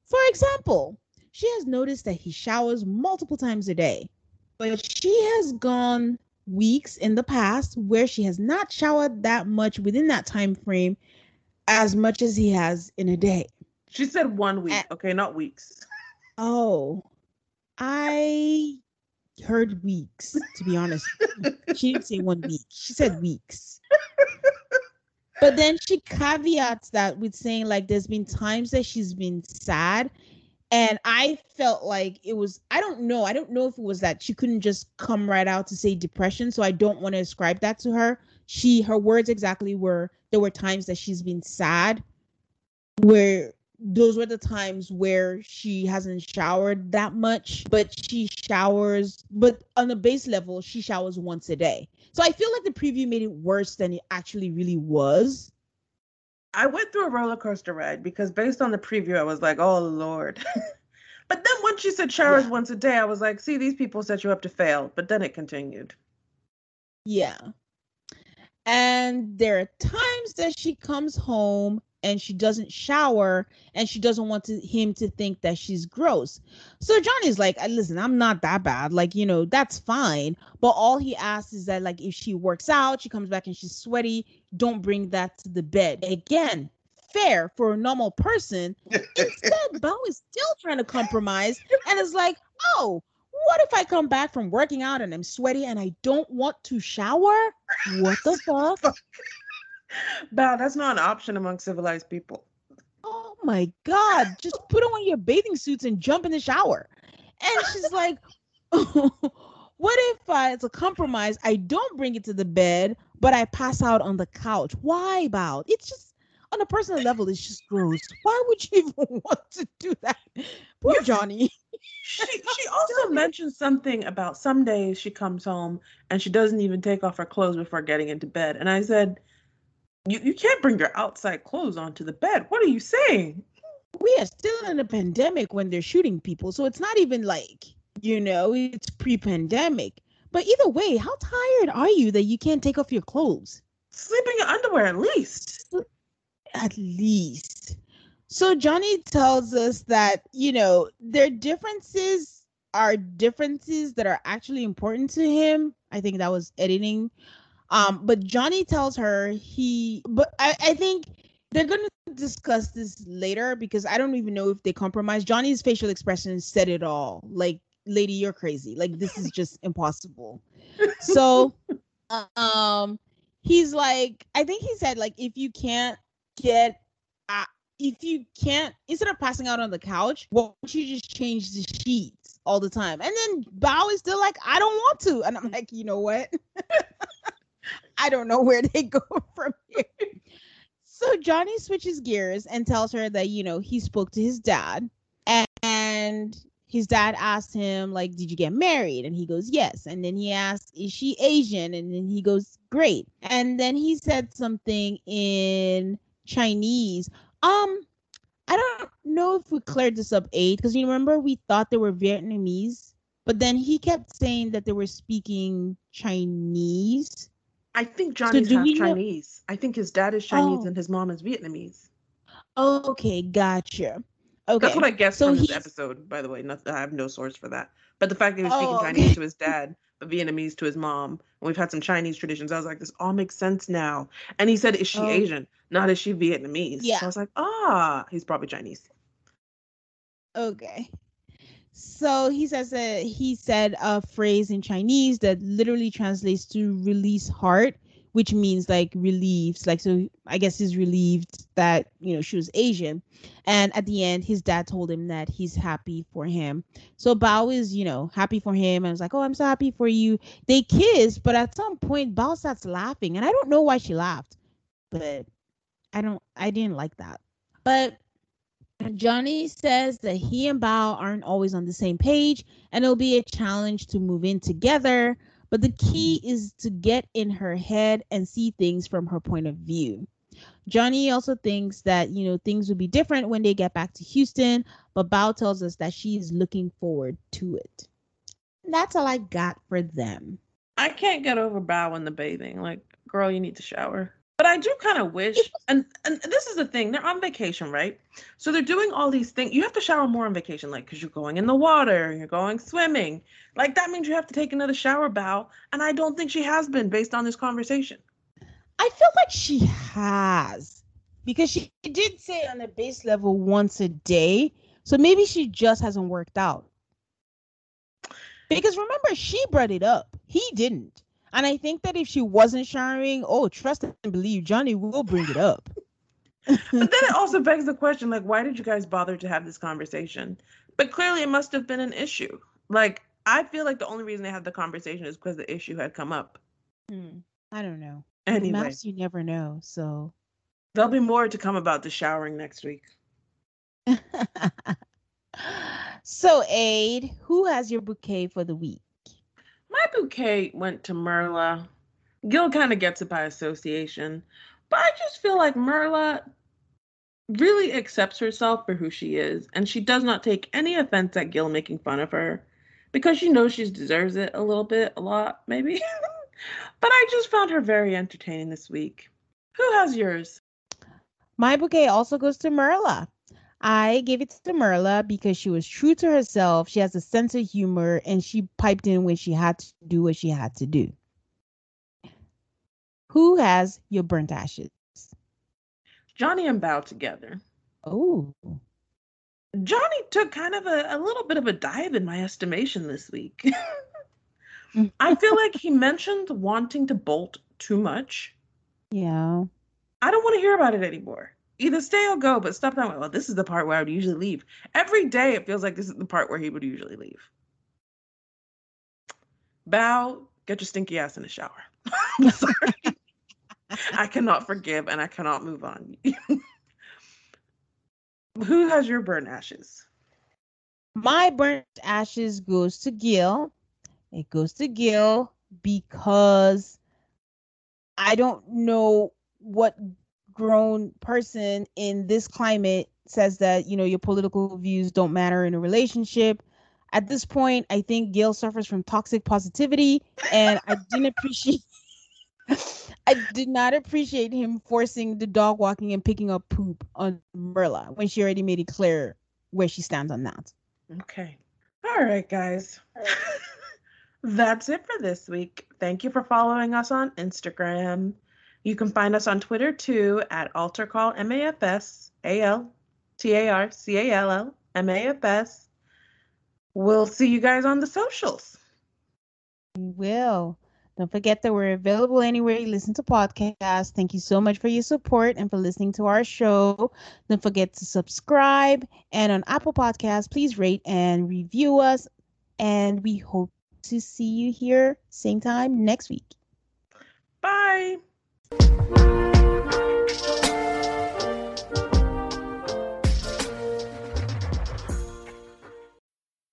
For example, she has noticed that he showers multiple times a day, but she has gone weeks in the past where she has not showered that much within that time frame as much as he has in a day. She said one week, okay, not weeks. Oh, I heard weeks, to be honest. she didn't say one week, she said weeks. But then she caveats that with saying, like, there's been times that she's been sad. And I felt like it was, I don't know. I don't know if it was that she couldn't just come right out to say depression. So I don't want to ascribe that to her. She, her words exactly were there were times that she's been sad where those were the times where she hasn't showered that much, but she showers, but on the base level, she showers once a day. So I feel like the preview made it worse than it actually really was. I went through a roller coaster ride because based on the preview, I was like, oh Lord. <laughs> but then once she said showers yeah. once a day, I was like, see, these people set you up to fail. But then it continued. Yeah. And there are times that she comes home and she doesn't shower and she doesn't want to, him to think that she's gross. So Johnny's like, uh, listen, I'm not that bad. Like, you know, that's fine. But all he asks is that, like, if she works out, she comes back and she's sweaty, don't bring that to the bed. Again, fair for a normal person. <laughs> Instead, Bao is still trying to compromise and is like, oh, what if I come back from working out and I'm sweaty and I don't want to shower? What the fuck? <laughs> Bao, that's not an option among civilized people. Oh my god, just put on your bathing suits and jump in the shower. And she's like, <laughs> what if I, it's a compromise? I don't bring it to the bed, but I pass out on the couch. Why, Bao? It's just on a personal level, it's just gross. Why would you even <laughs> want to do that? Poor Johnny <laughs> she she also mentioned something about some days she comes home and she doesn't even take off her clothes before getting into bed. And I said, You you can't bring your outside clothes onto the bed. What are you saying? We are still in a pandemic when they're shooting people. So it's not even like, you know, it's pre-pandemic. But either way, how tired are you that you can't take off your clothes? Sleeping in your underwear at least. At least. So Johnny tells us that, you know, their differences are differences that are actually important to him. I think that was editing. Um, but Johnny tells her he but I, I think they're gonna discuss this later because I don't even know if they compromise. Johnny's facial expression said it all. Like, lady, you're crazy. Like, this is just impossible. So <laughs> um he's like, I think he said, like, if you can't get if you can't instead of passing out on the couch, why don't you just change the sheets all the time? And then Bao is still like, I don't want to. And I'm like, you know what? <laughs> I don't know where they <laughs> go from here. So Johnny switches gears and tells her that, you know, he spoke to his dad and his dad asked him, like, did you get married? And he goes, yes. And then he asked, is she Asian? And then he goes, great. And then he said something in Chinese um, I don't know if we cleared this up, eight, because you remember we thought they were Vietnamese, but then he kept saying that they were speaking Chinese. I think Johnny's so half Chinese. Know? I think his dad is Chinese oh. and his mom is Vietnamese. Okay, gotcha. Okay, that's what I guessed so from this episode. By the way, not, I have no source for that, but the fact that he was speaking oh, Chinese to his dad but Vietnamese to his mom. And we've had some Chinese traditions. I was like, this all makes sense now. And he said, is she oh. Asian? Not is she Vietnamese? Yeah. So I was like, ah, he's probably Chinese. Okay. So he says that he said a phrase in Chinese that literally translates to release heart which means like relieved. Like, so I guess he's relieved that, you know, she was Asian. And at the end, his dad told him that he's happy for him. So Bao is, you know, happy for him. And was like, oh, I'm so happy for you. They kiss, but at some point, Bao starts laughing. And I don't know why she laughed, but I don't, I didn't like that. But Johnny says that he and Bao aren't always on the same page and it'll be a challenge to move in together. But the key mm-hmm. is to get in her head and see things from her point of view. Johnny also thinks that, you know, things will be different when they get back to Houston, but Bao tells us that she's looking forward to it. And that's all I got for them. I can't get over Bao in the bathing. Like, girl, you need to shower. But I do kind of wish, and and this is the thing, they're on vacation, right? So they're doing all these things. You have to shower more on vacation, like because you're going in the water, you're going swimming. Like that means you have to take another shower Bao, and I don't think she has been based on this conversation. I feel like she has because she did say on the base level once a day. So maybe she just hasn't worked out. Because remember, she brought it up. He didn't. And I think that if she wasn't showering, oh, trust and believe, Johnny will bring it up. but then it also begs the question like, why did you guys bother to have this conversation? But clearly, it must have been an issue. Like, I feel like the only reason they had the conversation is because the issue had come up. Hmm. I don't know. Anyway, MAFS, you never know. So there'll be more to come about the showering next week. <laughs> so, Aid, who has your bouquet for the week? My bouquet went to Myrla. Gil kind of gets it by association, but I just feel like Myrla really accepts herself for who she is, and she does not take any offense at Gil making fun of her because she knows she deserves it a little bit, a lot, maybe. <laughs> but I just found her very entertaining this week. Who has yours? My bouquet also goes to Myrla. I gave it to Myrla because she was true to herself. She has a sense of humor and she piped in when she had to do what she had to do. Who has your burnt ashes? Johnny and Bao together. Oh. Johnny took kind of a, a little bit of a dive in my estimation this week. <laughs> I feel like he mentioned wanting to bolt too much. <laughs> Yeah. I don't want to hear about it anymore either stay or go, but stop talking well, this is the part where I would usually leave. Every day it feels like this is the part where he would usually leave. Bao, get your stinky ass in the shower. <laughs> sorry. I cannot forgive and I cannot move on. <laughs> Who has your burnt ashes? My burnt ashes goes to Gil. It goes to Gil because I don't know what grown person in this climate says that you know your political views don't matter in a relationship. At this point i think gil suffers from toxic positivity and i didn't <laughs> appreciate i did not appreciate him forcing the dog walking and picking up poop on myrla when she already made it clear where she stands on that. Okay. All right guys. <laughs> That's it for this week. Thank you for following us on instagram you can find us on Twitter too at AltarCall MAFS A L T A R C A L L M A F S. We'll see you guys on the socials. We will. Don't forget that we're available anywhere you listen to podcasts. Thank you so much for your support and for listening to our show. Don't forget to subscribe. And on Apple Podcasts, please rate and review us. And we hope to see you here same time next week. Bye. Thank you.